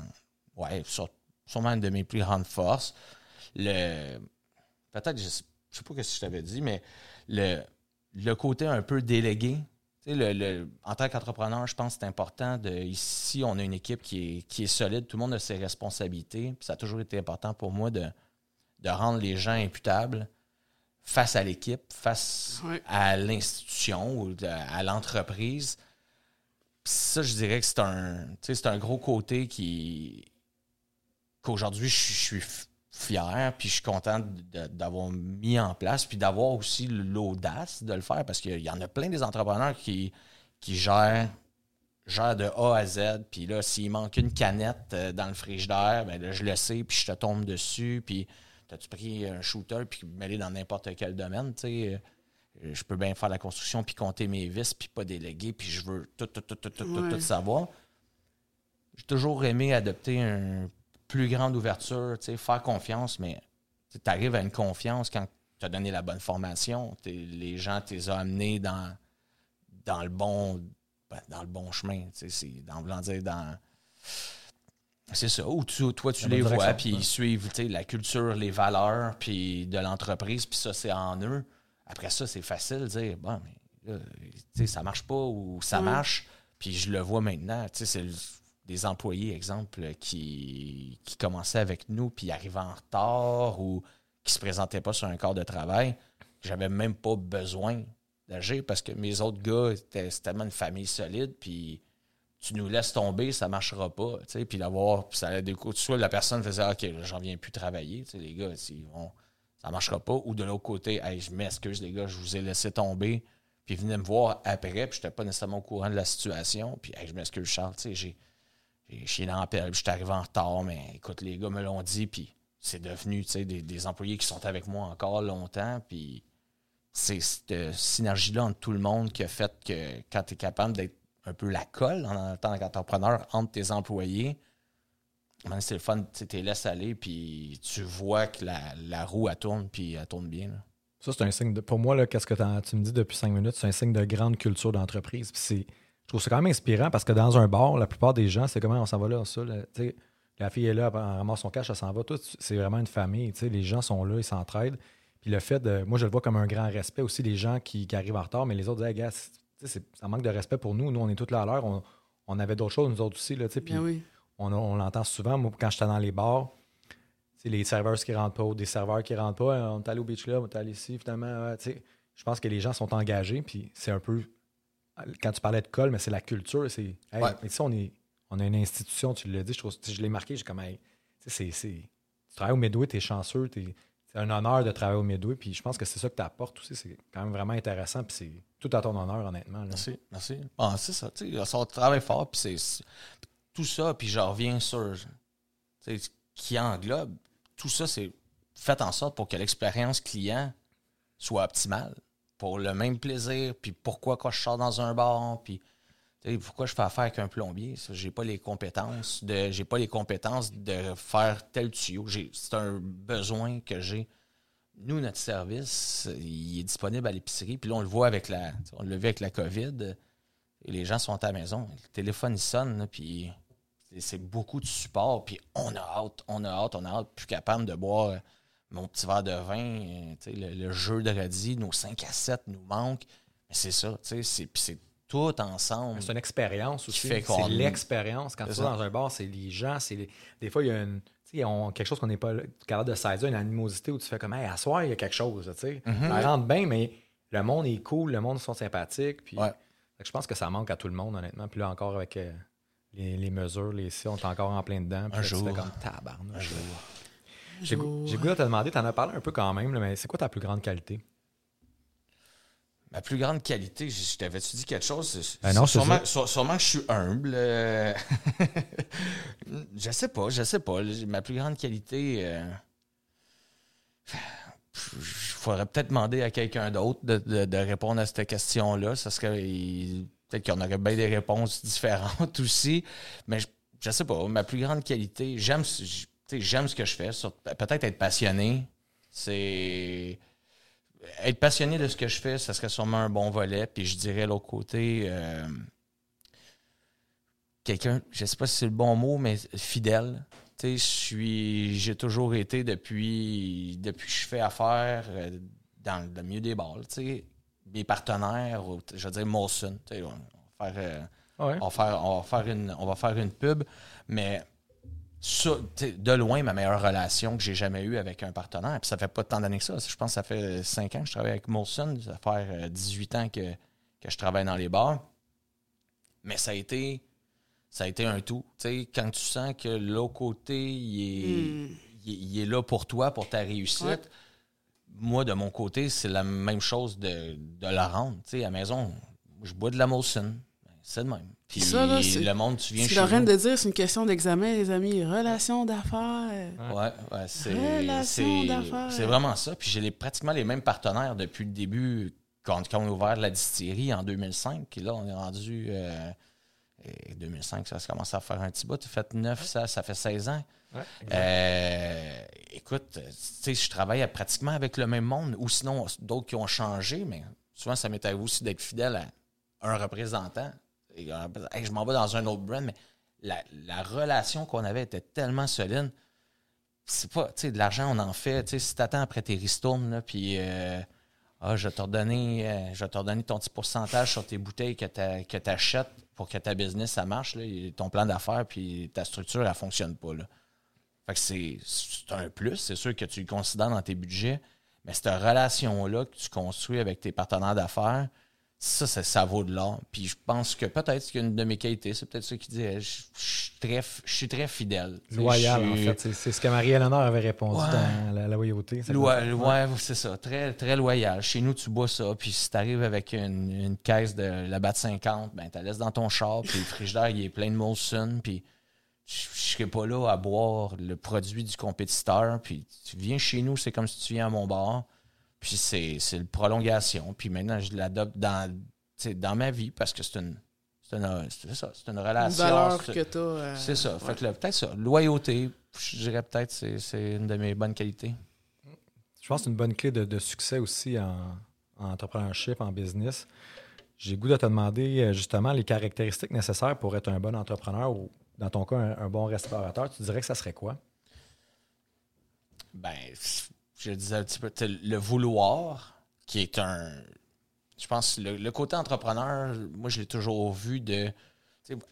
ouais, sur- sûrement une de mes plus grandes forces. Peut-être, je je sais pas que je t'avais dit, mais le, le côté un peu délégué. Le, le- en tant qu'entrepreneur, je pense que c'est important. De, ici, on a une équipe qui est, qui est solide. Tout le monde a ses responsabilités. Ça a toujours été important pour moi de, de rendre les gens imputables face à l'équipe, face à l'institution ou de- à l'entreprise. Ça, je dirais que c'est un, c'est un gros côté qui qu'aujourd'hui, je, suis- je suis f- fier, puis je suis content de- d'avoir mis en place, puis d'avoir aussi l'audace de le faire, parce qu'il y en a plein des entrepreneurs qui, qui gèrent, gèrent de A à Z, puis là, s'il manque une canette euh, dans le frigidaire, ben là, je le sais, puis je te tombe dessus, puis t'as-tu pris un shooter, puis mêlé dans n'importe quel domaine, tu sais... euh, je peux bien faire la construction, puis compter mes vis, puis pas déléguer, puis je veux tout, tout, tout, tout, tout, tout, Ouais. tout savoir. J'ai toujours aimé adopter une plus grande ouverture, tu sais, faire confiance, mais tu arrives à une confiance quand tu as donné la bonne formation. t'es- Les gens, tu les as amenés dans, dans, le, bon, ben, dans le bon chemin. tu sais, C'est dans. C'est ça. Ou tu, toi, tu les vois, puis ils suivent tu sais, la culture, les valeurs, puis de l'entreprise, puis ça, c'est en eux. Après ça, c'est facile de dire, bon, mais là, tu sais, ça marche pas ou ça marche, puis je le vois maintenant. Tu sais, c'est des employés, exemple, qui, qui commençaient avec nous, puis arrivaient en retard ou qui se présentaient pas sur un corps de travail. J'avais même pas besoin d'agir parce que mes autres gars, c'était tellement une famille solide, puis tu nous laisses tomber, ça marchera pas. Puis d'avoir, ça coups. Soit la personne faisait, OK, j'en viens plus travailler, les gars, s'ils vont- ça marchera pas. Ou de l'autre côté, hey, je m'excuse, les gars, je vous ai laissé tomber. Puis venez me voir après, puis j'étais pas nécessairement au courant de la situation. Puis je m'excuse, Charles, tu sais, j'ai chié dans la pelle, puis j'étais arrivé en retard, mais écoute, les gars me l'ont dit, puis c'est devenu, des, des employés qui sont avec moi encore longtemps, puis c'est cette synergie-là entre tout le monde qui a fait que quand tu es capable d'être un peu la colle en tant qu'entrepreneur entre tes employés, c'est le fun, tu te laisses aller, puis tu vois que la, la roue, elle tourne, puis elle tourne bien. Ça, c'est un signe de. Pour moi, qu'est-ce que tu me dis depuis cinq minutes, c'est un signe de grande culture d'entreprise. Je trouve ça quand même inspirant parce que dans un bar, la plupart des gens, c'est comment on s'en va là, ça. la fille est là, elle ramasse son cash, elle s'en va. C'est vraiment une famille. Les gens sont là, ils s'entraident. Puis le fait de. Moi, je le vois comme un grand respect aussi des gens qui, qui arrivent en retard, mais les autres disent, hey, gars, c'est- ça manque de respect pour nous. Nous, on est tous là à l'heure. On, on avait d'autres choses, nous autres aussi. Là, puis oui. on, on l'entend souvent. Moi, quand j'étais dans les bars, c'est les serveurs qui rentrent pas ou des serveurs qui rentrent pas. On est allé au Beach Club, on est allé ici, finalement. ouais, tu sais, je pense que les gens sont engagés. Puis c'est un peu. Quand tu parlais de colle, mais c'est la culture. C'est. Hey, Ouais. mais tu sais, on, est, on a une institution, tu l'as dit. Je, trouve, je l'ai marqué. J'ai comme. hey, tu sais, c'est- c'est- tu travailles au Midway, tu es chanceux. t'es- c'est un honneur de travailler au Midway. Puis je pense que c'est ça que tu apportes aussi. C'est quand même vraiment intéressant. Puis c'est tout à ton honneur, honnêtement. Merci, merci. Ah, c'est ça, tu sais, on travaille fort, puis c'est tout ça, puis je reviens sur tu qui englobe tout ça, c'est fait en sorte pour que l'expérience client soit optimale, pour le même plaisir, puis pourquoi quand je sors dans un bar, puis pourquoi je fais affaire avec un plombier, j'ai pas les compétences de j'ai pas les compétences de faire tel tuyau, c'est un besoin que j'ai nous, notre service, il est disponible à l'épicerie. Puis là, on le voit avec la. On le vu avec la COVID. Les gens sont à la maison. Le téléphone, il sonne, puis c'est- beaucoup de support. Puis on a hâte, on a hâte, on a hâte. Plus capable de boire mon petit verre de vin. euh, le, le jeu de radis, nos 5 à 7 nous manquent. Mais c'est ça, tu sais, c'est tout ensemble. C'est une expérience aussi. C'est l'expérience. Quand tu vas dans un bar, c'est les gens. c'est les- Des fois, il y a une, quelque chose qu'on n'est pas capable de saisir, une animosité où tu fais comme, hey, à soir, il y a quelque chose. tu sais. Mhm. Ça rentre bien, mais le monde est cool, le monde sont sympathiques. Puis, Ouais. Je pense que ça manque à tout le monde, honnêtement. Puis là, encore avec euh, les, les mesures, les si, on est encore en plein dedans. Puis Un là, tu fais jour. comme tabarnouche. Un jour. J'ai goût j'ai goût de te demander, tu en as parlé un peu quand même, là, mais c'est quoi ta plus grande qualité? Ma plus grande qualité, je, t'avais-tu dit quelque chose? C'est- Ben non, sûrement, ça. sûre- sûrement que je suis humble. euh, je sais pas, je sais pas. Ma plus grande qualité. euh, Il faudrait peut-être demander à quelqu'un d'autre de, de- de répondre à cette question-là. Ça serait. Peut-être qu'on aurait bien des réponses différentes aussi. Mais je, je sais pas. Ma plus grande qualité, j'aime j'aime ce que je fais. Peut-être être passionné. C'est être passionné de ce que je fais, ça serait sûrement un bon volet. Puis je dirais l'autre côté, euh, quelqu'un, je sais pas si c'est le bon mot, mais fidèle. Tu sais, je suis, j'ai toujours été depuis, depuis que je fais affaire euh, dans le milieu des balles. Tu sais, mes partenaires, je veux dire Molson. Tu sais, on va faire, euh, Ouais. on va faire, on va faire une, on va faire une pub, mais ça, de loin, ma meilleure relation que j'ai jamais eue avec un partenaire. Puis ça fait pas tant d'années que ça. Je pense que ça fait 5 ans que je travaille avec Molson. Ça fait euh, 18 ans que, que je travaille dans les bars. Mais ça a été, ça a été un tout. Quand tu sens que l'autre côté, il est, Hmm. il, est- il est là pour toi, pour ta réussite. Ouais. Moi, de mon côté, c'est la même chose de, de la rendre. À la maison, je bois de la Molson. Ben, C'est de même. Puis Ça, là, c'est- le monde, tu viens Ce chez nous. de dire, c'est une question d'examen, les amis. Relation d'affaires. Ouais, ouais, c'est, Relation c'est, d'affaires. c'est vraiment ça. Puis j'ai les- pratiquement les mêmes partenaires depuis le début, quand, quand on a ouvert la distillerie en 2005. Puis là, on est rendu. euh, et 2005, ça, commence à faire un petit bout. Tu fait 9, ça, ça fait 16 ans. Ouais. Euh, écoute, tu sais, je travaille pratiquement avec le même monde, ou sinon d'autres qui ont changé, mais souvent ça m'est arrivé aussi d'être fidèle à un représentant. Je m'en vais dans un autre brand, mais la, la relation qu'on avait était tellement solide. C'est pas, tu sais, de l'argent, on en fait. Tu sais, après tes ristournes, puis euh, ah, je vais te redonner, euh, je ton petit pourcentage sur tes bouteilles que tu achètes pour que ta business, ça marche, là, ton plan d'affaires, puis ta structure, elle fonctionne pas, là. Fait que c'est un plus, c'est sûr que tu le considères dans tes budgets, Mais cette relation-là que tu construis avec tes partenaires d'affaires, ça, ça, ça vaut de l'or. Puis je pense que peut-être qu'une de mes qualités, c'est peut-être ça qui dit, je, je suis très, f- je suis très fidèle. Loyal, en fait. C'est- ce que Marie-Éléonore avait répondu Ouais. dans la, la loyauté. quoi? ouais, c'est ça. Très, très loyal. Chez nous, tu bois ça. Puis si tu arrives avec une, une caisse de la BAT 50, ben, tu la laisses dans ton char. Puis le frigidaire, il est plein de Molson. Puis je je serai pas là à boire le produit du compétiteur. Puis tu viens chez nous, c'est comme si tu viens à mon bar. Puis c'est c'est une prolongation. Puis maintenant, je l'adopte dans, dans ma vie parce que c'est une, c'est une, c'est ça, c'est une Une relation. valeur c'est- que tu as. c'est ça. Fait que là, peut-être ça. Loyauté, je dirais peut-être c'est c'est une de mes bonnes qualités. Je pense que c'est une bonne clé de, de succès aussi en, en entrepreneurship, en business. J'ai le goût de te demander euh, justement les caractéristiques nécessaires pour être un bon entrepreneur ou, dans ton cas, un, un bon restaurateur. Tu dirais que ça serait quoi? Ben, je disais un petit peu, le vouloir, qui est un. Je pense le, le côté entrepreneur, moi, je l'ai toujours vu de.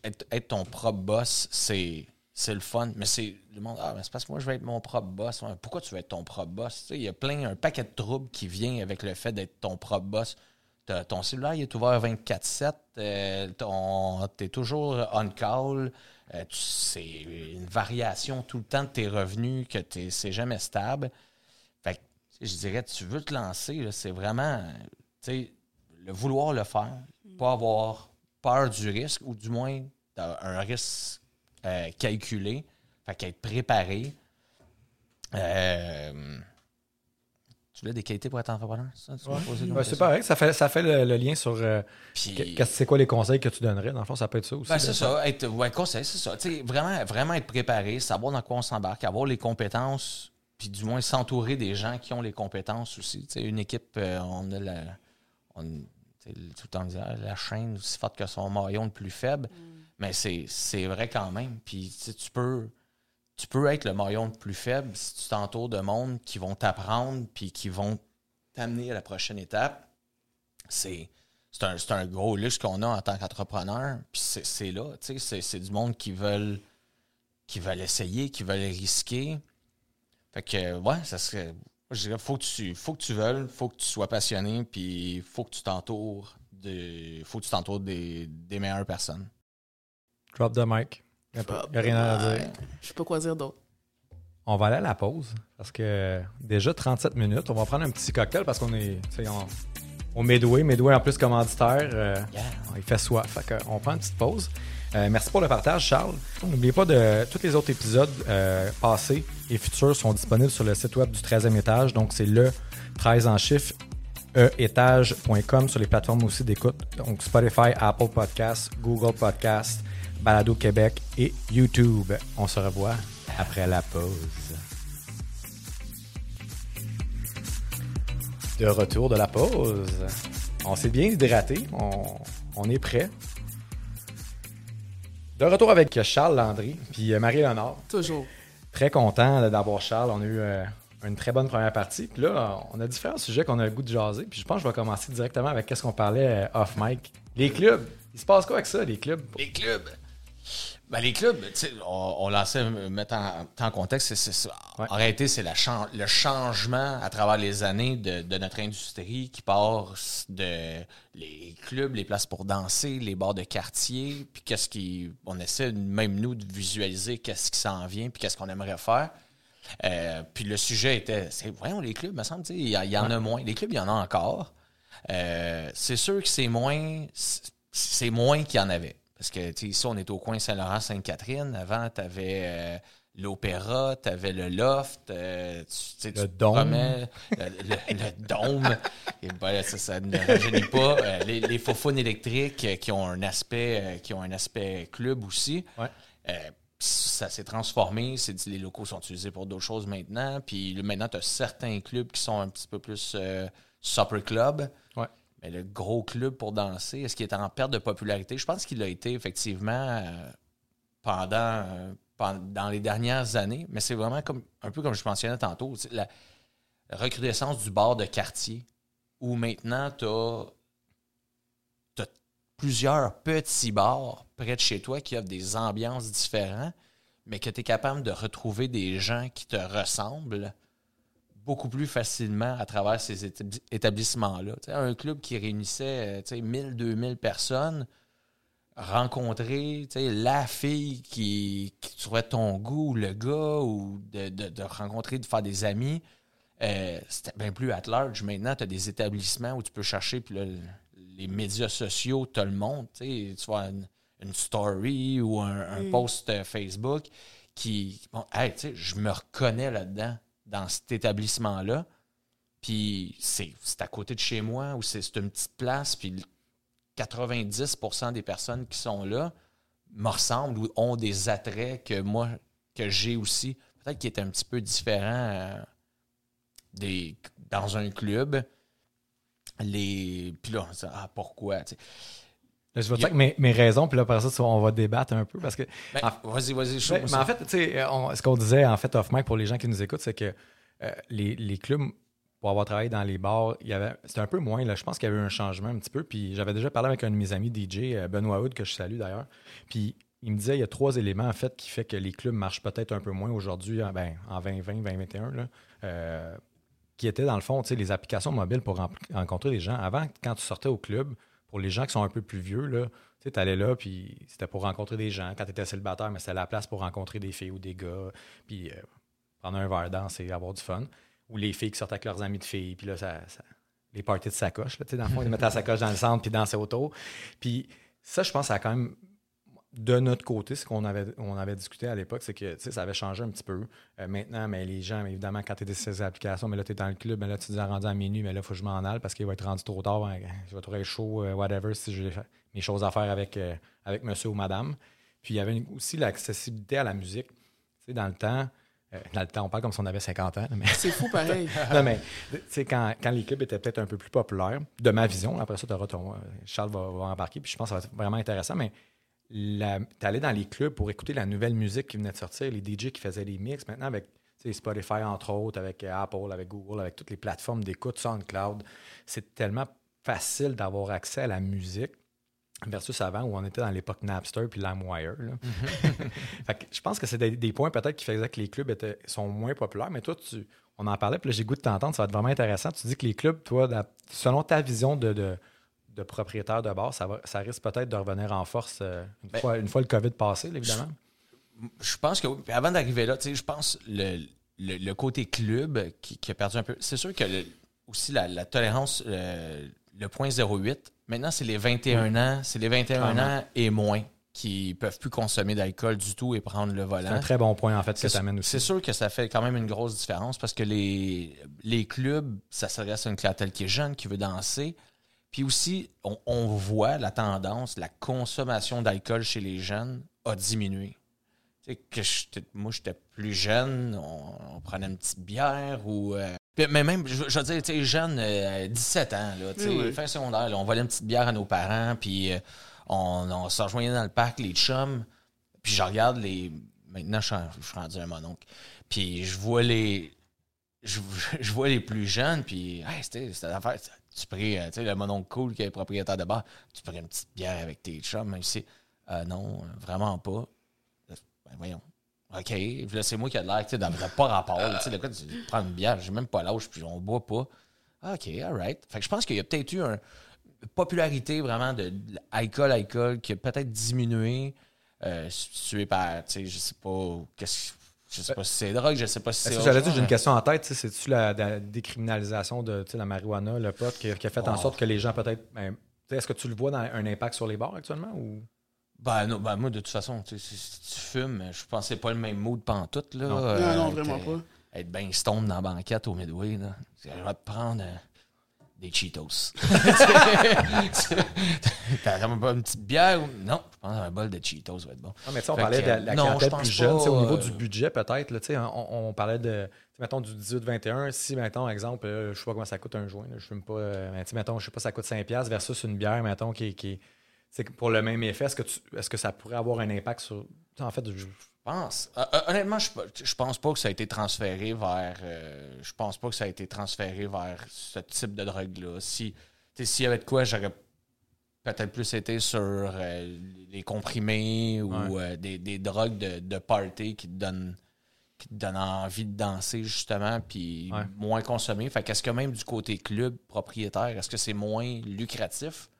Être, être ton propre boss, c'est. Le fun, mais c'est le monde. Ah, mais c'est parce que moi, je veux être mon propre boss. Pourquoi tu veux être ton propre boss? Il y a plein, un paquet de troubles qui vient avec le fait d'être ton propre boss. Ton cellulaire il est ouvert 24-7. euh, ton- T'es toujours on call. euh, tu- c'est une variation tout le temps de tes revenus que c'est jamais stable. Fait que, tu sais, je dirais, tu veux te lancer, c'est vraiment tu sais, le vouloir le faire, pas avoir peur du risque, ou du moins d'avoir un risque euh, calculé, fait qu'être préparé. Euh, tu voulais des qualités pour être entrepreneur? ça, comme Ben, c'est pareil, ça fait, ça fait le, le lien sur euh, c'est quoi les conseils que tu donnerais? Dans le fond, ça peut être ça aussi. Ben, c'est ça, être, ouais, conseil, c'est ça. Tu sais, vraiment, vraiment être préparé, savoir dans quoi on s'embarque, avoir les compétences, puis du moins s'entourer des gens qui ont les compétences aussi. Une équipe, euh, on a la. On, tout le temps dire, ah, la chaîne aussi forte que son maillon le plus faible. Mais c'est vrai quand même. Puis tu peux. Tu peux être le maillon le plus faible si tu t'entoures de monde qui vont t'apprendre puis qui vont t'amener à la prochaine étape. C'est un, un gros luxe qu'on a en tant qu'entrepreneur. Puis c'est là, c'est du monde qui veulent, qui veulent essayer, qui veulent risquer. Fait que, ouais, ça serait. Je dirais, faut que tu, faut que tu veuilles, faut que tu sois passionné, puis faut que tu t'entoures de, faut que tu t'entoures des, des meilleures personnes. Drop the mic. Il n'y a rien à dire. Je sais pas quoi dire d'autre. On va aller à la pause parce que déjà 37 minutes. On va prendre un petit cocktail parce qu'on est on- au Midway. Midway en plus commanditaire. euh, Yeah. il fait soif. Fait que on prend une petite pause. Euh, merci pour le partage, Charles. N'oubliez pas de tous les autres épisodes euh, passés et futurs sont disponibles sur le site web du 13e étage. Donc, c'est le 13 en chiffre eétage.com sur les plateformes aussi d'écoute. Donc, Spotify, Apple Podcasts, Google Podcasts, Balado Québec et YouTube. On se revoit après la pause. De retour de la pause. On s'est bien hydraté. On, on est prêt. De retour avec Charles Landry puis euh, Marie-Léonard. Toujours. Très content d'avoir Charles. On a eu euh, une très bonne première partie. Puis là, on a différents sujets qu'on a le goût de jaser. Puis je pense que je vais commencer directement avec qu'est-ce qu'on parlait euh, off mic. Les clubs. Il se passe quoi avec ça, les clubs? Les clubs. Ben, les clubs, on, on lançait, mettre en, en contexte, c'est. Ouais. En réalité, c'est la chan- le changement à travers les années de, de notre industrie qui passe de les clubs, les places pour danser, les bars de quartier, puis qu'est-ce qui. On essaie, même nous, de visualiser qu'est-ce qui s'en vient, puis qu'est-ce qu'on aimerait faire. Euh, puis le sujet était, c'est, voyons, les clubs, me semble, il y, y en a moins. Les clubs, il y en a encore. Euh, c'est sûr que c'est moins, c'est moins qu'il y en avait. Parce que, tu sais, ici, on est au coin Saint-Laurent-Sainte-Catherine. Avant, tu avais l'opéra, tu avais le loft, euh, tu, Le tu dôme. promets, le, le- le dôme. Et ben, ça, ça ne rajeunit pas. Euh, les, les faufounes électriques euh, qui ont un aspect, euh, qui ont un aspect club aussi. Ouais. Euh, ça s'est transformé. Les locaux sont utilisés pour d'autres choses maintenant. Puis maintenant, tu as certains clubs qui sont un petit peu plus euh, supper club. Ouais. Mais le gros club pour danser, est-ce qu'il est en perte de popularité? Je pense qu'il a été effectivement euh, pendant, euh, pen- dans les dernières années, mais c'est vraiment comme un peu comme je mentionnais tantôt, la recrudescence du bar de quartier, où maintenant tu as, plusieurs petits bars près de chez toi qui offrent des ambiances différentes, mais que tu es capable de retrouver des gens qui te ressemblent beaucoup plus facilement à travers ces établi- établissements-là. Un club qui réunissait euh, tu sais, 1000, 2000 personnes, rencontrer la fille qui, qui trouvait ton goût, ou le gars, ou de, de- de rencontrer, de faire des amis, euh, c'était bien plus at large. Maintenant, tu as des établissements où tu peux chercher, puis là, les médias sociaux te le montrent. Tu vois une, une story ou un, un post euh, Facebook qui. Bon, hey, je me reconnais là-dedans, dans cet établissement-là. Puis c'est à côté de chez moi, ou c'est une petite place, puis le 90% des personnes qui sont là me ressemblent ou ont des attraits que moi, que j'ai aussi. Peut-être qui est un petit peu différent euh, dans un club. Les, puis là, on se dit, ah, pourquoi? Là, je vais te dire mes, mes raisons, puis là, après ça, on va débattre un peu parce que. Ben, en- vas-y, vas-y, chaud. Ouais, mais en fait, tu sais, on- ce qu'on disait en fait off mic pour les gens qui nous écoutent, c'est que euh, les, les clubs, pour avoir travaillé dans les bars, il y avait, c'était un peu moins. Là, je pense qu'il y avait eu un changement un petit peu. Puis j'avais déjà parlé avec un de mes amis DJ, euh, Benoît Hood, que je salue d'ailleurs. Puis il me disait il y a trois éléments en fait qui fait que les clubs marchent peut-être un peu moins aujourd'hui, en, ben, en 2020, 2021. Là, euh, qui étaient dans le fond, tu sais, les applications mobiles pour ren- rencontrer des gens. Avant, quand tu sortais au club, pour les gens qui sont un peu plus vieux, là, tu allais là, puis c'était pour rencontrer des gens. Quand tu étais célibataire, mais c'était la place pour rencontrer des filles ou des gars, puis euh, prendre un verre, danser, avoir du fun. Ou les filles qui sortaient avec leurs amis de filles, puis là, ça, ça- les parties de sacoche, là, tu sais, dans le fond, ils mettaient la sacoche dans le centre, puis dansaient autour. Puis ça, je pense, ça a quand même de notre côté, ce qu'on avait, on avait discuté à l'époque, c'est que ça avait changé un petit peu. Euh, maintenant, mais les gens, mais évidemment, quand tu es sur ces applications, mais là, tu es dans le club, mais là, tu te dis rendu à minuit, mais là, il faut que je m'en aille parce qu'il va être rendu trop tard. hein, je vais trouver chaud, euh, whatever, si j'ai mes choses à faire avec, euh, avec monsieur ou madame. Puis il y avait une- aussi l'accessibilité à la musique. Dans le temps, dans le temps, on parle comme si on avait 50 ans, mais C'est fou pareil. non, mais quand, quand les clubs étaient peut-être un peu plus populaires, de ma vision, après ça, Charles va, va embarquer, puis je pense que ça va être vraiment intéressant, mais tu allais dans les clubs pour écouter la nouvelle musique qui venait de sortir, les DJ qui faisaient les mix, maintenant avec Spotify, entre autres, avec euh, Apple, avec Google, avec toutes les plateformes d'écoute, SoundCloud, c'est tellement facile d'avoir accès à la musique versus avant où on était dans l'époque Napster puis LimeWire. Fait que je pense que c'est des, des points peut-être qui faisaient que les clubs étaient, sont moins populaires, mais toi, tu, on en parlait, puis là, j'ai goût de t'entendre, ça va être vraiment intéressant. Tu dis que les clubs, toi, selon ta vision de, de, de propriétaire de bar, ça, va, ça risque peut-être de revenir en force euh, une, Ben, fois, une fois le COVID passé, évidemment. Je pense que oui. Puis avant d'arriver là, je pense le, le, le côté club qui, qui a perdu un peu. C'est sûr que le- aussi la, la tolérance, euh, le point 08, maintenant c'est les 21 ans, c'est les 21 Clairement. ans et moins qui peuvent plus consommer d'alcool du tout et prendre le C'est volant. un très bon point, en fait, que C'est tu amènes aussi. c'est sûr que ça fait quand même une grosse différence parce que les, les clubs, ça s'adresse à une clientèle qui est jeune, qui veut danser. Puis aussi, on, on voit la tendance, la consommation d'alcool chez les jeunes a diminué. Tu sais, que moi, j'étais plus jeune, on, on prenait une petite bière ou. euh, mais même, je, je veux dire, tu sais, jeune, euh, 17 ans, là, tu sais, Oui, oui. fin secondaire, là, on volait une petite bière à nos parents, puis euh, on, on se rejoignait dans le parc, les chums. Puis je regarde les. Maintenant, je suis, en- je suis rendu un mononcle. Puis je vois les. Je, je vois les plus jeunes, puis hey, c'était c'était l'affaire. Tu prends, euh, tu sais, le mononcle cool qui est propriétaire de bar, tu prends une petite bière avec tes chums, même si. euh, non, vraiment pas. Ben voyons. OK. Là, c'est moi qui a de l'air, tu sais, dans- pas rapport. Tu sais, de tu prends une bière, j'ai même pas l'âge, puis on boit pas. OK, all right. Fait que je pense qu'il y a peut-être eu une popularité vraiment de, l'alcool, alcool, qui a peut-être diminué, euh, par, tu sais, je sais pas, qu'est-ce je sais pas si c'est drogue, je sais pas si c'est. J'allais dire, j'ai une question en tête, tu sais, c'est-tu la, la décriminalisation de la marijuana, le pot, qui, a- qui a fait en Oh. sorte que les gens peut-être. ben, Est-ce que tu le vois dans un impact sur les bars actuellement ou? Ben, non, ben, moi, de toute façon, si, si tu fumes, je pense que c'est pas le même mood pantoute, là. Non. Euh, Non, non, être, vraiment euh, pas. Être bien stone dans la banquette au Midway, là. Je vais te prendre euh, des Cheetos. T'as même pas une petite bière ou... Non, je pense un bol de Cheetos va être bon. Non, mais tu sais, on Fait parlait que, de la, la non, clientèle je pense plus jeune, au niveau euh, du budget peut-être, là, tu sais, on, on parlait de, mettons, du 18-21, si, mettons, exemple, euh, je sais pas comment ça coûte un joint, là, je fume pas, euh, mais tu sais, mettons, je sais pas, ça coûte 5$ versus une bière, mettons, qui, qui pour le même effet, est-ce que, tu, est-ce que ça pourrait avoir un impact sur, tu sais, en fait, je- Je pense. Euh, euh, honnêtement, je, je pense pas que ça a été transféré vers. euh, je pense pas que ça a été transféré vers ce type de drogue-là. Si, s'il y avait de quoi, j'aurais peut-être plus été sur euh, les comprimés ou Ouais. euh, des, des drogues de, de party qui te donnent qui te donnent envie de danser, justement, puis Ouais. moins consommer. Fait qu'est-ce que même du côté club propriétaire, est-ce que c'est moins lucratif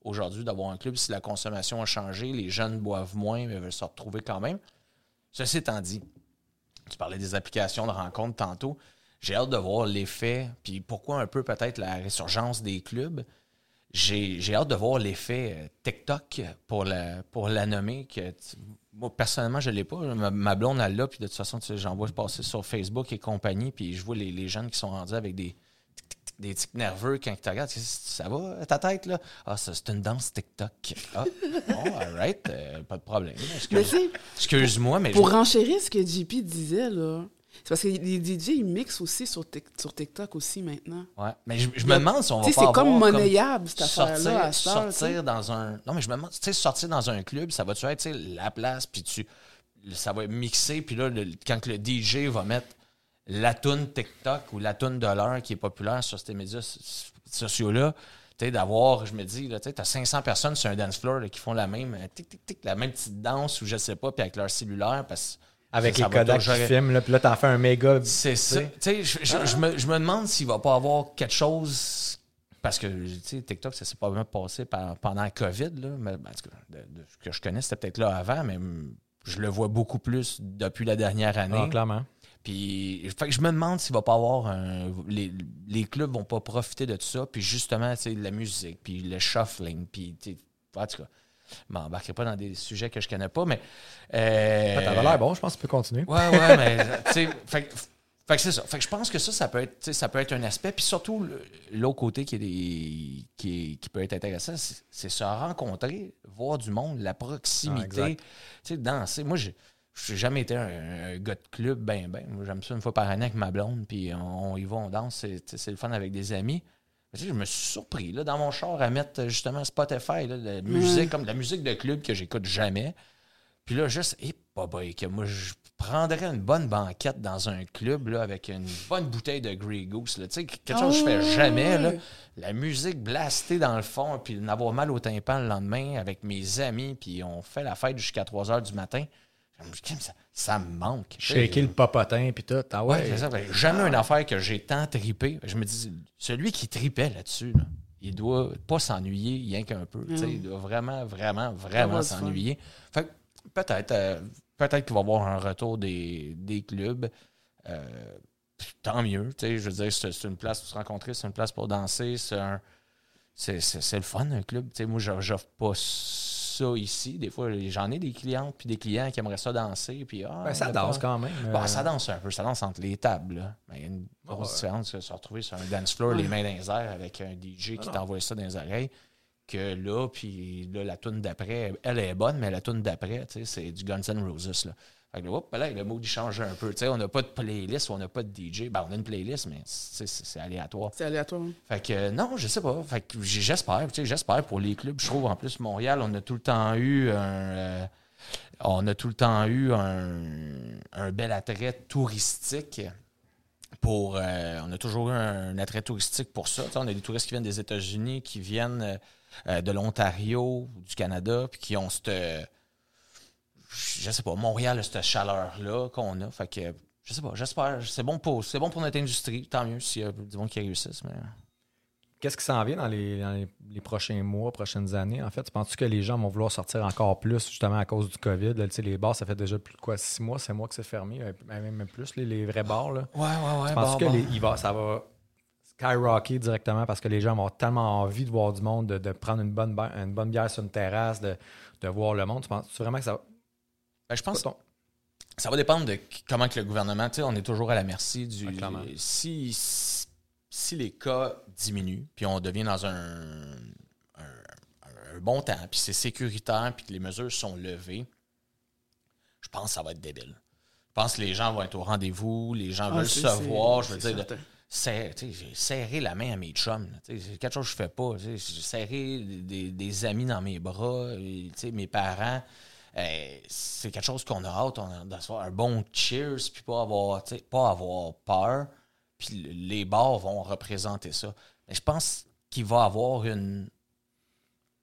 aujourd'hui d'avoir un club? Si la consommation a changé, les jeunes boivent moins, mais veulent se retrouver quand même? Ceci étant dit, tu parlais des applications de rencontres tantôt. J'ai hâte de voir l'effet, puis pourquoi un peu peut-être la résurgence des clubs. J'ai hâte de voir l'effet euh, TikTok pour la, pour la nommer. Moi, personnellement, je ne l'ai pas. Ma, blonde, elle l'a, puis de toute façon, tu sais, j'en vois passer sur Facebook et compagnie, puis je vois les, les jeunes qui sont rendus avec des, des tics nerveux quand ils te regardent. Ça va, ta tête, là? Ah, ça, c'est une danse TikTok. Ah, bon, all right, euh, pas de problème. Excuse- tu Excuse-moi, mais... pour je- renchérir ce que JP disait, là, c'est parce que les DJ, ils mixent aussi sur, sur TikTok aussi maintenant. Ouais. Mais je, je me demande si on va Tu pas sais, c'est comme monnayable, cette affaire-là, tu sortir dans un non mais je me demande tu sais sortir dans un club ça va tu être tu sais, la place puis tu ça va mixer puis là le- quand le DJ va mettre la tune TikTok ou la tune de l'heure qui est populaire sur ces médias so- sociaux là tu sais d'avoir je me dis là tu sais, t'as 500 personnes sur un dance floor là, qui font la même euh, tic tic tic la même petite danse ou je sais pas puis avec leur cellulaire parce que Avec ça les Kodak qui filment, là, puis là, t'en fais un méga. c'est ça. Tu sais, je, me, demande s'il va pas avoir quelque chose. Parce que, tu sais, TikTok, ça s'est pas vraiment passé par- pendant la COVID, là. Mais, ben, en tout cas, de, de ce que je connais, c'était peut-être là avant, mais hum, je le vois beaucoup plus depuis la dernière année. Ah, clairement. Puis, fait que je me demande s'il va pas avoir un. Les, les clubs vont pas profiter de tout ça. Puis, justement, tu sais, la musique, puis le shuffling, puis, en tout cas, je m'embarquerai pas dans des sujets que je connais pas, mais. euh, Ah, T'avais l'air bon, je pense que tu peux continuer. Ouais, ouais, mais tu sais, fait, que- fait que c'est ça. Fait que je pense que ça, ça peut être, ça peut être un aspect. Puis surtout, l'autre côté qui, est des, qui, est- qui peut être intéressant, c'est se rencontrer, voir du monde, la Ah, proximité, exact. tu sais, danser. Moi, j'ai j'ai jamais été un, un gars de club, ben, ben. Moi, j'aime ça une fois par année avec ma blonde, puis on, on y va, on danse. C'est le fun avec des amis. Mais tu sais, je me suis surpris, là, dans mon char, à mettre justement Spotify, là, la musique, comme de la musique de club que j'écoute jamais. Puis là, juste, et pas que moi, je prendrais une bonne banquette dans un club là, avec une bonne bouteille de Grey Goose. Là. Tu sais, quelque chose que je fais Ah, jamais. Là. La musique blastée dans le fond, puis d'avoir mal au tympan le lendemain avec mes amis, puis on fait la fête jusqu'à 3 h du matin. Je me dis, ça, ça me manque. Shaker le popotin, puis tout. Ah Ouais, ça. Que Jamais une affaire que j'ai tant tripé. Je me dis, celui qui tripait là-dessus, là, il doit pas s'ennuyer rien qu'un peu. tu sais, Mm. Il doit vraiment, vraiment, vraiment s'ennuyer. Fait que peut-être euh, peut-être qu'il va y avoir un retour des, des clubs. Euh, tant mieux. tu sais, Je veux dire, c'est une place pour se rencontrer, c'est une place pour danser, c'est un. C'est c'est- c'est le fun, un club. Tu sais, moi, je- j'offre pas ça ici. Des fois, j'en ai des clientes puis des clients qui aimeraient ça danser. Puis, ah, Ben, ça danse quand même. Bon, euh, ça danse un peu, ça danse entre les tables. Mais il y a une grosse ouais. différence de se retrouver sur un dance floor, les mains dans les airs, avec un DJ qui non. t'envoie ça dans les oreilles, que là, puis là, la tune d'après, elle est bonne, mais la tune d'après, tu sais, c'est du Guns N' Roses. Là. Fait que là, hop, là, le mood il change un peu. On n'a pas de playlist, on n'a pas de DJ. Ben, on a une playlist, mais c'est aléatoire. C'est aléatoire. Fait que euh, non, je sais pas. Fait que j'espère, j'espère pour les clubs. Je trouve en plus Montréal, on a tout le temps eu un euh, on a tout le temps eu un, un bel attrait touristique pour euh, on a toujours eu un, attrait touristique pour ça. On a des touristes qui viennent des États-Unis, qui viennent de l'Ontario, du Canada, puis qui ont cette je sais pas, Montréal a cette chaleur-là qu'on a. Fait que je sais pas, j'espère. C'est bon pour bon pour notre industrie. Tant mieux s'il y a du monde qui réussisse. Mais... Qu'est-ce qui s'en vient dans, les, dans les, les prochains mois, prochaines années? En fait, tu penses que les gens vont vouloir sortir encore plus, justement, à cause du COVID? Là, tu les bars, ça fait déjà plus de quoi? Six mois, c'est mois que c'est fermé, euh, même plus, les, les vrais bars. Là. Ouais, ouais, ouais. tu penses que il va, ça va skyrocker directement parce que les gens vont avoir tellement envie de voir du monde, de, de prendre une bonne, ba- une bonne bière sur une terrasse, de, de voir le monde? Tu penses vraiment que ça va. Ben, je pense Ton- Ça va dépendre de comment que le gouvernement, on est toujours à la merci du. Clairement. si, si, si les cas diminuent, puis on devient dans un, un, un bon temps, puis c'est sécuritaire, puis que les mesures sont levées, je pense que ça va être débile. Je pense que les gens vont être au rendez-vous, les gens Ah, veulent se voir. Je veux dire, de- serrer, la main à mes chums. C'est quelque chose que je fais pas. serré des, des amis dans mes bras, et, mes parents. Euh, c'est quelque chose qu'on a hâte faire un bon cheers, puis pas avoir, pas avoir peur. Puis le- les bars vont représenter ça. Mais je pense qu'il va avoir une,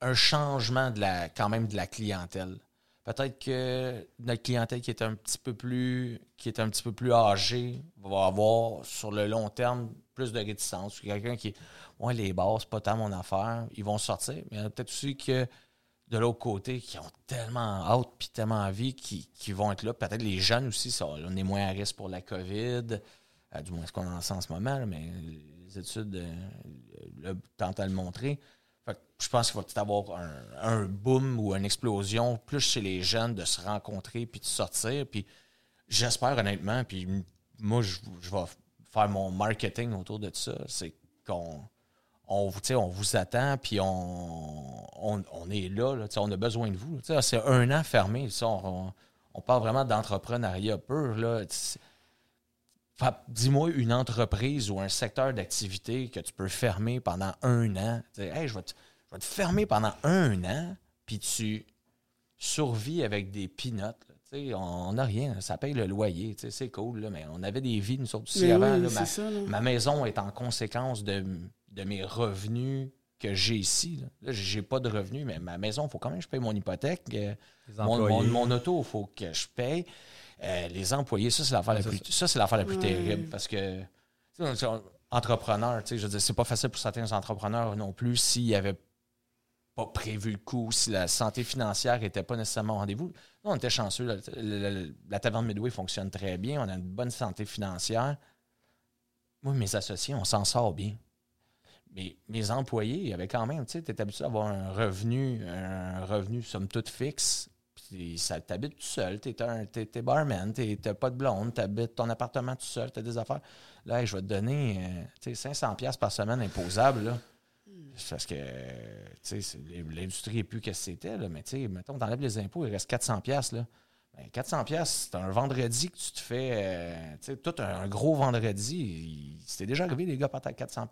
un changement de la, quand même de la clientèle. Peut-être que notre clientèle qui est un petit peu plus qui est un petit peu plus âgée va avoir sur le long terme plus de réticence. Quelqu'un qui Ouais, les bars, c'est pas tant mon affaire, ils vont sortir. Mais a peut-être aussi que de l'autre côté qui ont tellement hâte puis tellement envie qui, qui vont être là. Peut-être les jeunes aussi, on est moins à risque pour la COVID, euh, du moins ce qu'on en sait en ce moment, mais les études euh, tentent à le montrer. Fait que je pense qu'il va peut-être avoir un, boom ou une explosion plus chez les jeunes de se rencontrer puis de sortir. Puis j'espère honnêtement, puis moi, je, je vais faire mon marketing autour de ça, c'est qu'on on, vous- on attend, puis on, on, on est là, on a besoin de vous. C'est un an fermé. on, on parle vraiment d'entrepreneuriat pur. là. Dis-moi une entreprise ou un secteur d'activité que tu peux fermer pendant un an. Hey, je, vais te, je vais te fermer pendant un an, puis tu survis avec des sais, On n'a rien, ça paye le loyer, c'est cool, là, mais on avait des vies, nous autres aussi Mais avant. oui, là, c'est ma- ça, là. Ma maison est en conséquence de, de mes revenus que j'ai ici. Là, Là, j'ai pas de revenus, mais ma maison, il faut quand même que je paye mon hypothèque. euh, Les Mon, mon, auto, il faut que je paye. Euh, les employés, ça, c'est l'affaire la plus, ça, c'est l'affaire la plus Ouais. terrible parce que, entrepreneur, tu sais, je veux dire, c'est pas facile pour certains entrepreneurs non plus s'il n'y avait pas prévu le coup, si la santé financière n'était pas nécessairement au rendez-vous. Nous, on était chanceux. le- la taverne Midway fonctionne très bien. On a une bonne santé financière. Moi, mes associés, on s'en sort bien. Mais mes employés, il y avait quand même, tu sais, tu es habitué à avoir un revenu, un revenu somme toute fixe. Puis ça t'habite tout seul. Tu es, barman, tu n'as pas de blonde, tu habites ton appartement tout seul, tu as des affaires. Là, je vais te donner euh, tu sais, 500$ par semaine imposable. Là. C'est Parce que tu sais, c'est- l'industrie n'est plus qu'est-ce que c'était. Mais tu sais, mettons, t'enlèves les impôts, il reste 400$. Là. Ben, 400 pièces, c'est un vendredi que tu te fais, euh, tu sais, tout un, un gros vendredi. C'était déjà arrivé, les gars, partent à 400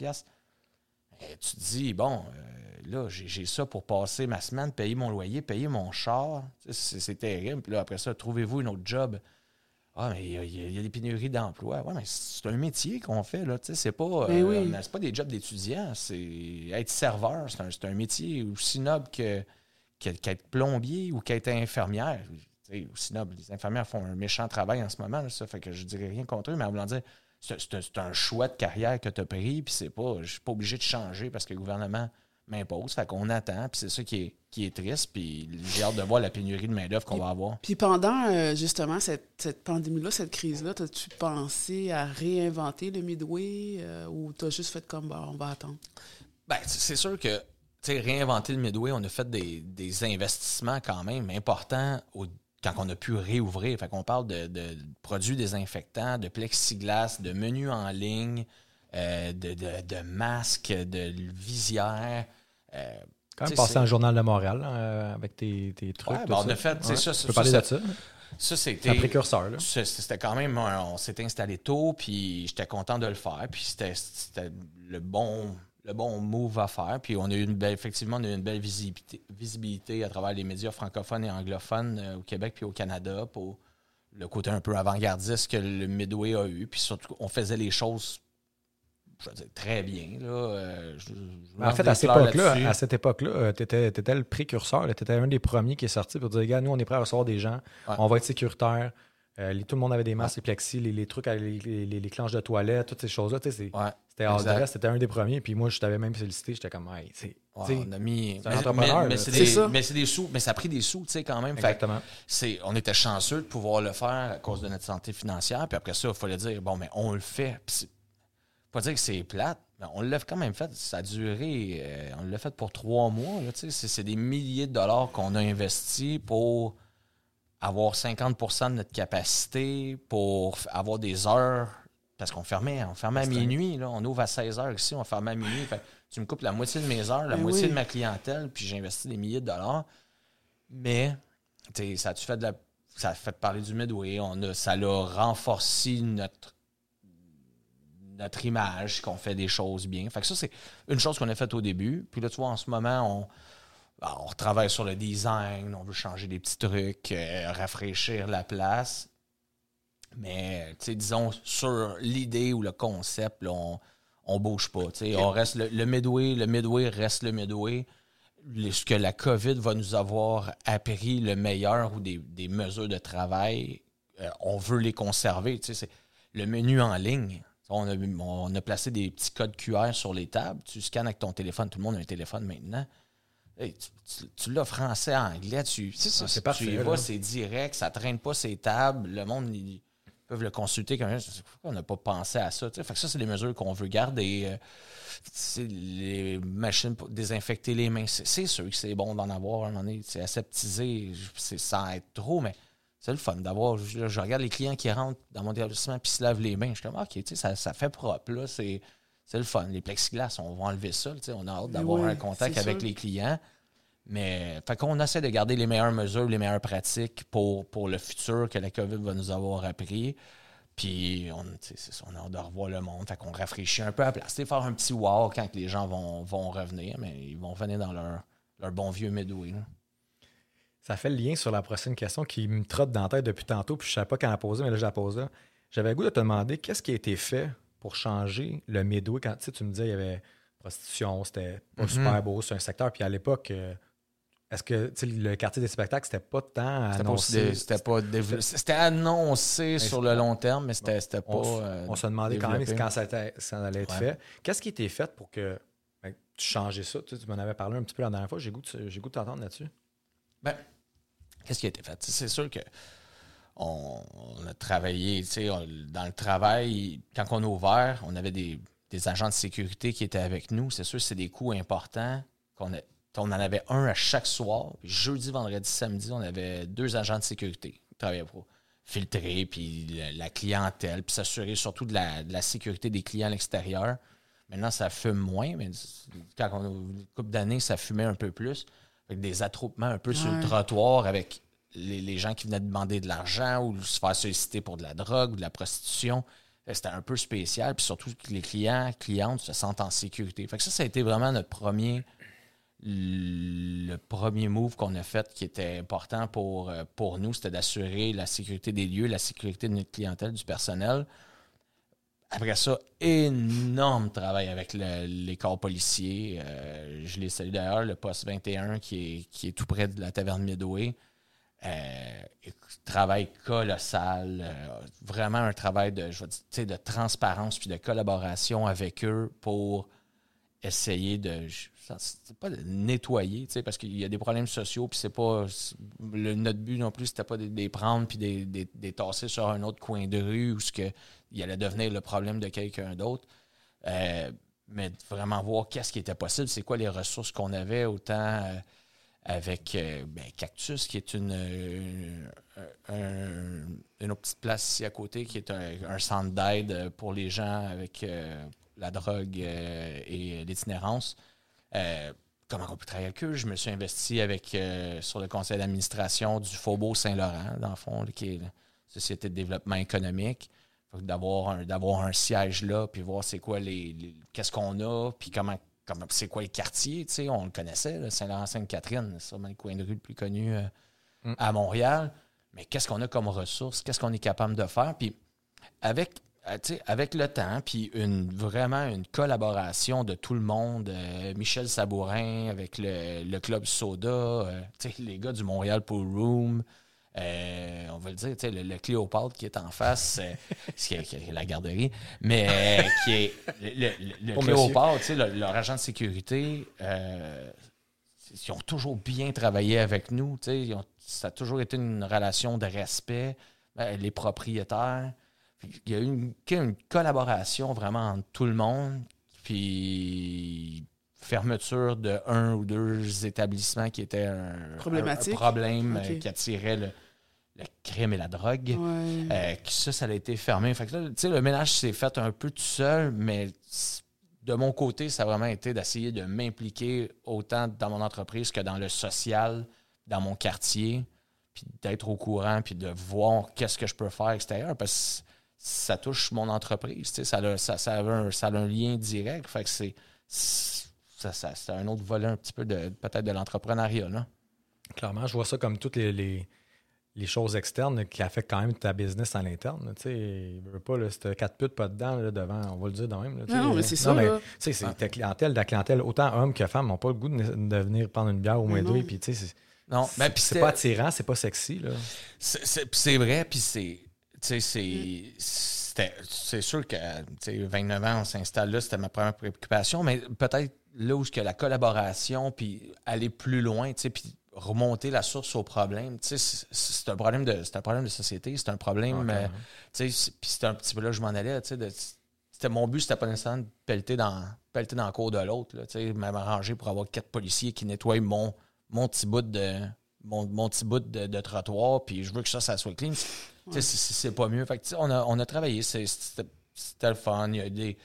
Tu te dis, bon, euh, là, j'ai ça pour passer ma semaine, payer mon loyer, payer mon char. C'est terrible. Puis là, après ça, trouvez-vous une autre job. Ah, mais il y, a- y des pénuries d'emploi. Ouais, mais c'est un métier qu'on fait, là. Tu sais, c'est pas, euh, Ben oui. c'est pas des jobs d'étudiants. C'est être serveur, c'est un, un métier aussi noble que qu'être plombier ou qu'être infirmière. Aussi noble. Les infirmières font un méchant travail en ce moment, là, ça fait que je dirais rien contre eux, mais en voulant dire, c'est un, choix de carrière que tu as pris, puis c'est pas, je suis pas obligé de changer parce que le gouvernement m'impose. Fait qu'on attend, puis c'est ça qui est, qui est triste, puis j'ai hâte de voir la pénurie de main-d'œuvre qu'on va avoir. Puis pendant euh, justement cette, cette pandémie-là, cette crise-là, as-tu pensé à réinventer le Midway euh, ou t'as juste fait comme bah, on va attendre? Ben, c'est sûr que, tu sais, réinventer le Midway, on a fait des, des investissements quand même importants au- quand on a pu réouvrir. Fait qu'on parle de, de produits désinfectants, de plexiglas, de menus en ligne, euh, de, de, de masques, de visières. euh, Quand même dans le Journal de Montréal euh, avec tes, tes trucs. Ouais, ben, on a fait, Ouais. ça, Tu ça, peux parler ça, de ça. C'était. un précurseur. Là. C'était quand même, un- on s'était installé tôt, puis j'étais content de le faire, puis c'était le bon, le bon move à faire. Puis on a eu une belle, effectivement, on a eu une belle visibilité, visibilité à travers les médias francophones et anglophones euh, au Québec puis au Canada pour le côté un peu avant-gardiste que le Midway a eu. Puis surtout, on faisait les choses, je veux dire, très bien. Là. Euh, je- je Mais en fait, à cette époque-là, à cette époque-là, tu étais, le précurseur, tu étais un des premiers qui est sorti pour dire, regarde, nous, on est prêt à recevoir des gens, Ouais. on va être sécuritaire. Euh, les- tout le monde avait des masques, les plexis, les, les trucs, les, les, clenches de toilette, toutes ces choses-là. c'est- Ouais. C'était c'était un des premiers. Puis moi, je t'avais même félicité. J'étais comme, hey, c'est. Ouais, tu sais, on a mis. c'est un mais- entrepreneur, mais- mais c'est des, sous, mais ça a pris des sous, tu sais, quand même. Exactement. on était chanceux de pouvoir le faire à cause de notre santé financière. Puis après ça, il fallait dire, bon, mais on le fait. Pas dire que c'est plate, mais on l'a quand même fait. Ça a duré, euh, on l'a fait pour trois mois. C'est des milliers de dollars qu'on a investis pour avoir 50% de notre capacité, pour avoir des heures. Parce qu'on fermait, on fermait à minuit. Là. On ouvre à 16 heures ici, on fermait à minuit. Fait tu me coupes la moitié de mes heures, la Ben moitié oui. de ma clientèle, puis j'ai investi des milliers de dollars. Mais tu ça a fait de la. Ça a fait parler du Midway. On a, ça l'a renforcé notre notre image, qu'on fait des choses bien. Fait que ça, c'est une chose qu'on a faite au début. Puis là, tu vois, en ce moment, on, on travaille sur le design, on veut changer des petits trucs, euh, rafraîchir la place. Mais, disons, sur l'idée ou le concept, là, on, on bouge pas. On reste le, le Midway, le Midway reste le Midway. ce que la COVID va nous avoir appris, le meilleur ou des, des mesures de travail, euh, on veut les conserver. C'est le menu en ligne. On a, on a placé des petits codes QR sur les tables. Tu scannes avec ton téléphone. Tout le monde a un téléphone maintenant. Hey, tu tu- tu l'as français, anglais. Tu, ça, tu parfait, y vas, c'est direct. Ça traîne pas ces tables. Le monde, ils peuvent le consulter comme ça. Pourquoi on n'a pas pensé à ça? Fait que ça, c'est des mesures qu'on veut garder. Euh, les machines pour désinfecter les mains. C'est sûr que c'est bon d'en avoir à un moment donné. C'est aseptisé, c'est sans être trop, mais c'est le fun d'avoir. Je, je regarde les clients qui rentrent dans mon établissement puis se lavent les mains. Je suis comme, OK, tu sais, ça, ça fait propre. Là, c'est, c'est le fun. Les plexiglas, on va enlever ça. tu sais, On a hâte d'avoir oui, un contact avec sûr. les clients. Mais fait qu'on essaie de garder les meilleures mesures, les meilleures pratiques pour, pour le futur que la COVID va nous avoir appris. Puis on, ça, on a hâte de revoir le monde. Fait qu'on rafraîchit un peu à la place. Faire un petit wow quand les gens vont, vont revenir, mais ils vont venir dans leur, leur bon vieux Midway. là. Ça fait le lien sur la prochaine question qui me trotte dans la tête depuis tantôt, puis je ne savais pas quand la poser, mais là, je la pose là. J'avais le goût de te demander qu'est-ce qui a été fait pour changer le Midway quand tu me disais il y avait prostitution, c'était pas Mhm. super beau, c'est un secteur. Puis à l'époque, euh, est-ce que le quartier des spectacles, c'était pas tant annoncé? c'était pas C'était annoncé sur le long terme, mais c'était pas. on, euh, on se demandait quand même quand ça, était- ça allait être Ouais. fait. Qu'est-ce qui a été fait pour que ben, tu changeais ça? Tu, sais, tu m'en avais parlé un petit peu la dernière fois. J'ai goût de, j'ai goût de t'entendre là-dessus. Ben, qu'est-ce qui a été fait? C'est sûr que on, on a travaillé, tu sais, on- dans le travail, quand on a ouvert, on avait des, des agents de sécurité qui étaient avec nous. C'est sûr c'est des coûts importants. qu'on a- on en avait un à chaque soir. Puis jeudi, vendredi, samedi, on avait deux agents de sécurité qui travaillaient pour filtrer, puis la, la clientèle, puis s'assurer surtout de la, de la sécurité des clients à l'extérieur. Maintenant, ça fume moins, mais quand on a une couple d'années, ça fumait un peu plus. Avec des attroupements un peu sur le trottoir avec les, gens qui venaient demander de l'argent ou se faire solliciter pour de la drogue ou de la prostitution. Que C'était un peu spécial. Puis surtout que les clients, clientes se sentent en sécurité. Fait que ça, ça a été vraiment le premier move qu'on a fait qui était important pour, euh, pour nous. C'était d'assurer la sécurité des lieux, la sécurité de notre clientèle, du personnel. Après ça, énorme travail avec le- les corps policiers. Euh, je les salue d'ailleurs, le poste 21 qui est, qui est tout près de la taverne Midway. Euh, travail colossal. euh, vraiment un travail de, je de transparence puis de collaboration avec eux pour essayer de. pas nettoyer, parce qu'il y a des problèmes sociaux, puis c'est pas. le- notre but non plus, c'était pas de les prendre puis de les tasser sur un autre coin de rue où ce que il allait devenir le problème de quelqu'un d'autre. Euh, mais vraiment voir qu'est-ce qui était possible, c'est quoi les ressources qu'on avait, autant avec euh, ben, Cactus, qui est une, euh, un- une petite place ici à côté, qui est un, centre d'aide pour les gens avec euh, la drogue et l'itinérance. Comment on peut travailler avec eux? Je me suis investi avec, sur le conseil d'administration du Faubourg Saint-Laurent, dans le fond, qui est la Société de développement économique. D'avoir un, un siège là, puis voir c'est quoi les- qu'est-ce qu'on a, puis comment, comment c'est quoi les quartiers, tu sais, on le connaissait, Saint-Laurent-Sainte-Catherine, c'est sûrement le coin de rue le plus connu euh, à Montréal. Mais qu'est-ce qu'on a comme ressources, qu'est-ce qu'on est capable de faire, puis avec, euh, avec le temps, puis une, vraiment une collaboration de tout le monde, euh, Michel Sabourin avec le, le Club Soda, les gars du Montréal Pool Room, euh, on va le dire, le, le Cléopâtre qui est en face, euh, ce qui est, qui est la garderie, mais euh, qui est le, le- le Cléopâtre, leur agent de sécurité, euh, ils ont toujours bien travaillé avec nous. ils ont- ça a toujours été une relation de respect. Les propriétaires. Il y a eu une, une collaboration vraiment entre tout le monde. Puis fermeture de un ou deux établissements qui étaient un, problème qui attirait le, le crime et la drogue. Ouais. Euh, que ça, ça a été fermé. Fait que là, tu sais, le ménage s'est fait un peu tout seul, mais de mon côté, ça a vraiment été d'essayer de m'impliquer autant dans mon entreprise que dans le social, dans mon quartier, puis d'être au courant, puis de voir qu'est-ce que je peux faire extérieur, parce que ça touche mon entreprise, tu sais, ça, a, ça, ça, a un, ça a un lien direct. Fait que c'est c'est- ça, ça- c'est un autre volet un petit peu de peut-être de l'entrepreneuriat. là. Clairement, je vois ça comme toutes les. les- les choses externes qui affectent quand même ta business à l'interne. Tu sais, il veut pas, là, t'as quatre putes pas dedans, là, devant, on va le dire de même. là. Non, mais c'est ça, là. tu sais, c'est ta clientèle, ta clientèle, autant hommes que femmes, n'ont pas le goût de, de venir prendre une bière au moins Mais deux. Puis, tu sais, c'est- Non, ben, puis c'est pas attirant, c'est pas sexy. Là. C'est- C'est puis c'est vrai, puis c'est. Tu sais, c'est. c'était- C'est sûr que, tu sais, 29 ans, on s'installe là, c'était ma première préoccupation, mais peut-être là où que la collaboration, puis aller plus loin, tu sais, puis remonter la source au problème, tu sais, c'est- un problème de, c'est un problème de société, c'est un problème, euh, tu sais, c'est- puis un petit peu là que je m'en allais, tu sais, de- c'était mon but, c'était pas nécessairement de pelleter dans, pelleter dans le cours de l'autre, tu sais, m'arranger pour avoir quatre policiers qui nettoient mon, mon petit bout de mon, mon petit bout de, de trottoir, puis je veux que ça, ça soit clean. Tu sais, c'est- pas mieux. Fait que, tu sais, on, a, on a travaillé, c'était le fun. Il y, a eu des,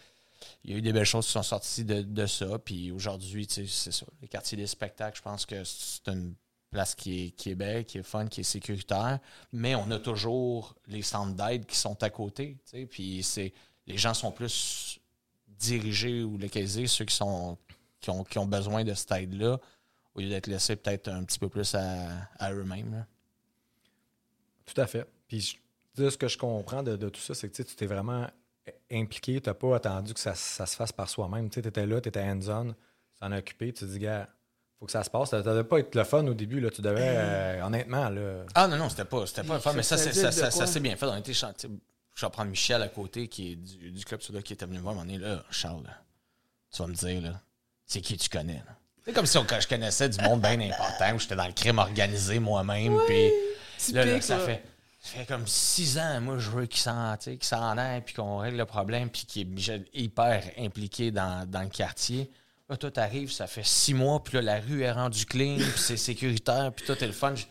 il y a eu des belles choses qui sont sorties de, de ça. Puis aujourd'hui, c'est ça. Le quartier des spectacles, je pense que c'est une place qui est, belle, qui est fun, qui est sécuritaire. Mais on a toujours les centres d'aide qui sont à côté. Puis c'est les gens sont plus dirigés ou localisés, ceux qui sont qui ont, besoin de cette aide-là, au lieu d'être laissés peut-être un petit peu plus à, eux-mêmes. Tout à fait. Puis, ce que je comprends de, tout ça, c'est que tu t'es vraiment impliqué. Tu n'as pas attendu que ça, ça se fasse par soi-même. Tu étais là, tu étais hands-on, tu t'en as occupé. Tu te dis, gars, faut que ça se passe. Ça devait pas être le fun au début. Là. Tu devais, euh, honnêtement, là. Ah non, non, c'était pas, c'était pas le fun, mais ça, c'est- ça, Ça faisait de ça, ça quoi? s'est bien fait. On chanté. Je vais prendre Michel à côté, qui est du, du club Soda, qui était venu me voir. On est là, Charles, là, tu vas me dire, là, c'est qui tu connais, là? C'est comme si on- je connaissais du monde bien important, où j'étais dans le crime organisé moi-même, puis là, là, ça là. fait... Ça fait comme six ans, moi, je veux qu'il s'en, qu'il s'en aille, puis qu'on règle le problème, puis qu'il est Michel, hyper impliqué dans, dans le quartier. Là, toi, t'arrives, ça fait six mois, puis là, la rue est rendue clean, puis c'est sécuritaire, puis toi, t'es le fun. Je-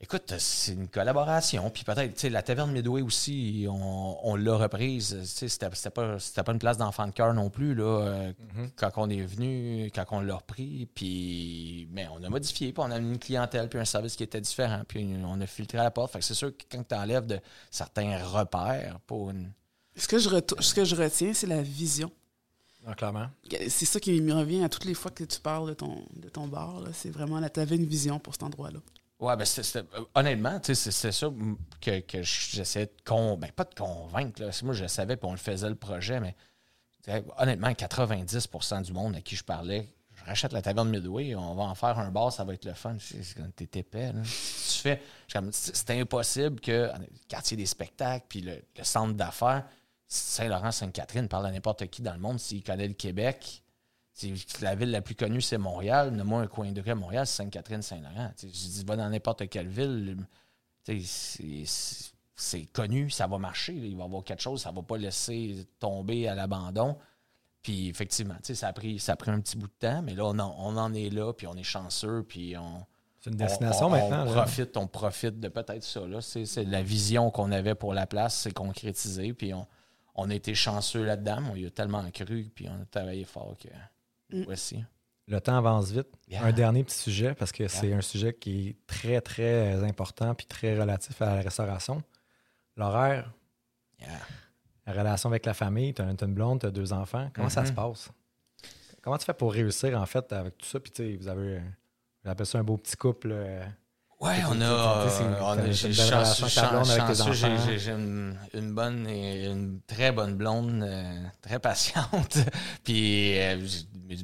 Écoute, c'est une collaboration. Puis peut-être, tu sais, la taverne Midway aussi, on, on l'a reprise. Tu sais, c'était pas, c'était pas une place d'enfant de cœur non plus, là, euh, quand on est venu, quand on l'a repris. Puis, mais on a modifié, puis on a mis une clientèle, puis un service qui était différent. Puis on a filtré à la porte. Fait que c'est sûr que quand tu enlèves de certains repères pour une. Ce que je, retou- ce que je retiens, c'est la vision. Ah, clairement. C'est ça qui me revient à toutes les fois que tu parles de ton, de ton bar. là. C'est vraiment, là, tu avais une vision pour cet endroit-là. Ouais, ben euh, honnêtement, tu sais, c'est ça que, que j'essayais de con, ben, pas de convaincre. Là. C'est Moi, je le savais, puis on le faisait le projet, mais honnêtement, 90% du monde à qui je parlais, je rachète la taverne Midway, on va en faire un bar, ça va être le fun. C'est comme t'es épais. Là. Tu fais, c'est c'est impossible que le quartier des spectacles, puis le, le centre d'affaires, Saint-Laurent-Sainte-Catherine, parle à n'importe qui dans le monde s'il connaît le Québec. C'est- La ville la plus connue, c'est Montréal. Donne-moi un coin de rue à Montréal, c'est Sainte-Catherine-Saint-Laurent. Je dis, va dans n'importe quelle ville. C'est connu, ça va marcher. là. Il va y avoir quelque chose, ça va pas laisser tomber à l'abandon. Puis effectivement, ça a, pris, ça a pris un petit bout de temps, mais là, on en, on en est là, puis on est chanceux, puis on, C'est une destination on- on- maintenant. On là. profite, on profite de peut-être ça. Là. C'est la vision qu'on avait pour la place, c'est concrétisé. Puis on, on a été chanceux là-dedans. On y a tellement cru, puis on a travaillé fort que Mm. voici. Le temps avance vite. Yeah. Un dernier petit sujet, parce que c'est un sujet qui est très, très important puis très relatif à la restauration. L'horaire, Yeah. la relation avec la famille, tu as, une blonde, tu as deux enfants. Comment ça se passe? Comment tu fais pour réussir, en fait, avec tout ça? Puis, tu sais, vous avez, euh, j'appelle ça un beau petit couple. Euh, Ouais, C'est- on a. j'ai une une, bonne et une très bonne blonde, euh, très patiente. Puis euh,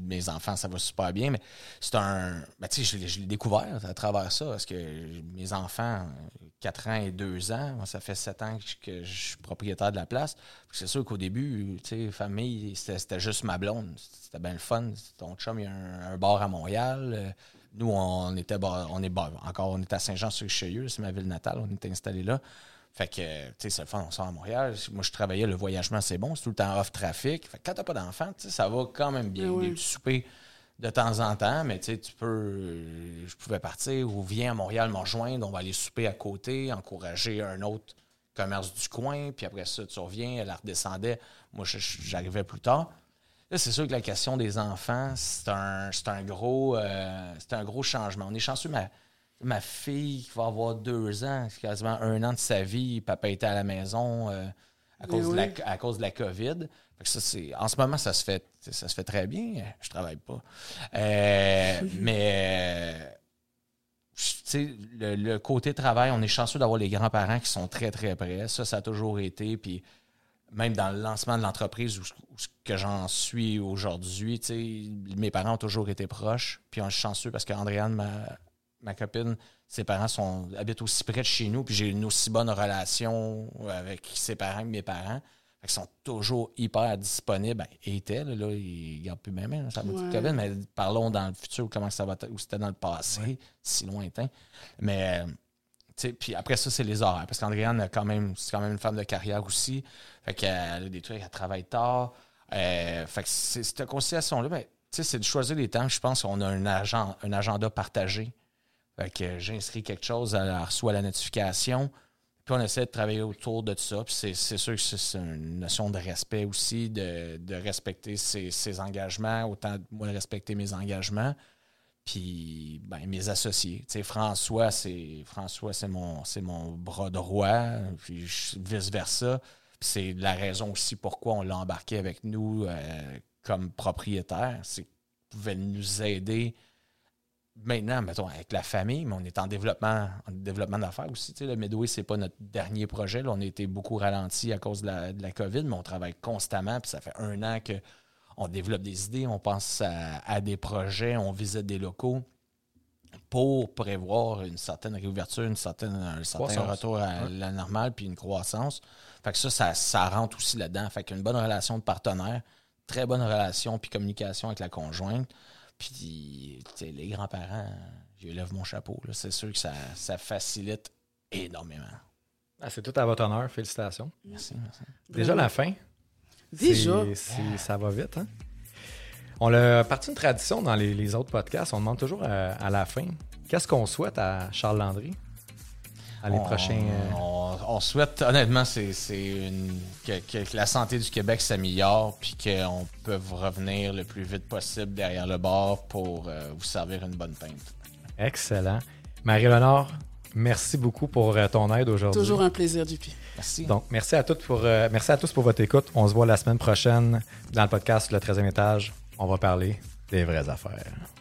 mes, enfants, ça va super bien, mais c'est un. Ben, tu sais, je, l'ai- je l'ai découvert à travers ça, parce que mes enfants, 4 ans et 2 ans, moi, ça fait 7 ans que je, que je suis propriétaire de la place. C'est sûr qu'au début, tu sais, famille, c'était c'était juste ma blonde. C'était bien le fun. Ton chum, il y a un, un bar à Montréal. Euh, Nous, on était on est encore on est à Saint-Jean-sur-Richelieu, c'est ma ville natale, on est installé là. Fait que, tu sais, c'est le fun, on sort à Montréal. Moi, je travaillais, le voyagement, c'est bon, c'est tout le temps off-trafic. Fait que quand t'as pas d'enfant, tu sais, ça va quand même bien. Ah oui. Des petits soupers de temps en temps, mais tu sais, tu peux. Je pouvais partir ou viens à Montréal me rejoindre, on va aller souper à côté, encourager un autre commerce du coin, puis après ça, tu reviens, elle redescendait. Moi, j'arrivais plus tard. Là, c'est sûr que la question des enfants, c'est un, c'est un, gros, euh, c'est un gros changement. On est chanceux, ma, ma fille qui va avoir deux ans, c'est quasiment un an de sa vie, papa était à la maison euh, à, cause de la, à cause de la COVID. Ça, en ce moment, ça se fait, ça se fait très bien. Je travaille pas. Euh, mais tu sais, le, le côté travail, on est chanceux d'avoir les grands-parents qui sont très, très près. Ça, ça a toujours été. Puis même dans le lancement de l'entreprise où, où ce que j'en suis aujourd'hui, mes parents ont toujours été proches. Puis on est chanceux parce qu'Andréane, ma, ma copine, ses parents sont, habitent aussi près de chez nous. Puis j'ai une aussi bonne relation avec ses parents que mes parents. Fait qu'ils sont toujours hyper disponibles. Ben, ils étaient, là, là, ils gardent plus même, hein, ça va Ouais. COVID, mais parlons dans le futur, comment ça va ou c'était dans le passé, si lointain. Mais, euh, puis après ça, c'est les horaires. Parce qu'Andréane, c'est quand même une femme de carrière aussi. Fait qu'elle a des trucs, elle travaille tard. Euh, fait que cette conciliation-là, ben, c'est de choisir les temps. Je pense qu'on a un, agenda partagé. Fait que j'inscris quelque chose, elle reçoit la notification. Puis on essaie de travailler autour de ça. C'est, sûr que c'est, une notion de respect aussi, de, respecter ses, ses engagements, autant moi respecter mes engagements. Puis ben, mes associés. François, c'est François, c'est mon, mon bras droit, puis vice-versa. C'est la raison aussi pourquoi on l'a embarqué avec nous euh, comme propriétaire. C'est qu'il pouvait nous aider maintenant, mettons, avec la famille, mais on est en développement, en développement d'affaires aussi. Le Midway, c'est pas notre dernier projet. On a été beaucoup ralenti à cause de la, de la COVID, mais on travaille constamment. Puis ça fait un an que on développe des idées, on pense à, à des projets, on visite des locaux pour prévoir une certaine réouverture, une certaine, un certain Croissance. retour à la normale, puis une croissance. Fait que ça, ça, ça rentre aussi là-dedans. Fait qu'une bonne relation de partenaire, très bonne relation, puis communication avec la conjointe. Puis, les grands-parents, je lève mon chapeau. C'est sûr que ça, ça facilite énormément. Ah, c'est tout à votre honneur. Félicitations. Merci, merci. Déjà la fin. Déjà. Ça va vite, hein? On a parti une tradition dans les, les autres podcasts. On demande toujours à, à la fin qu'est-ce qu'on souhaite à Charles Landry? À les on, prochains. euh, on, on souhaite, honnêtement, c'est c'est une- que, que la santé du Québec s'améliore, puis qu'on peut revenir le plus vite possible derrière le bar pour euh, vous servir une bonne pinte. Excellent. Marie-Léonore, merci beaucoup pour euh, ton aide aujourd'hui. Toujours un plaisir, JP. Merci. Donc, merci à, toutes pour, euh, merci à tous pour votre écoute. On se voit la semaine prochaine dans le podcast Le 13e étage. On va parler des vraies affaires.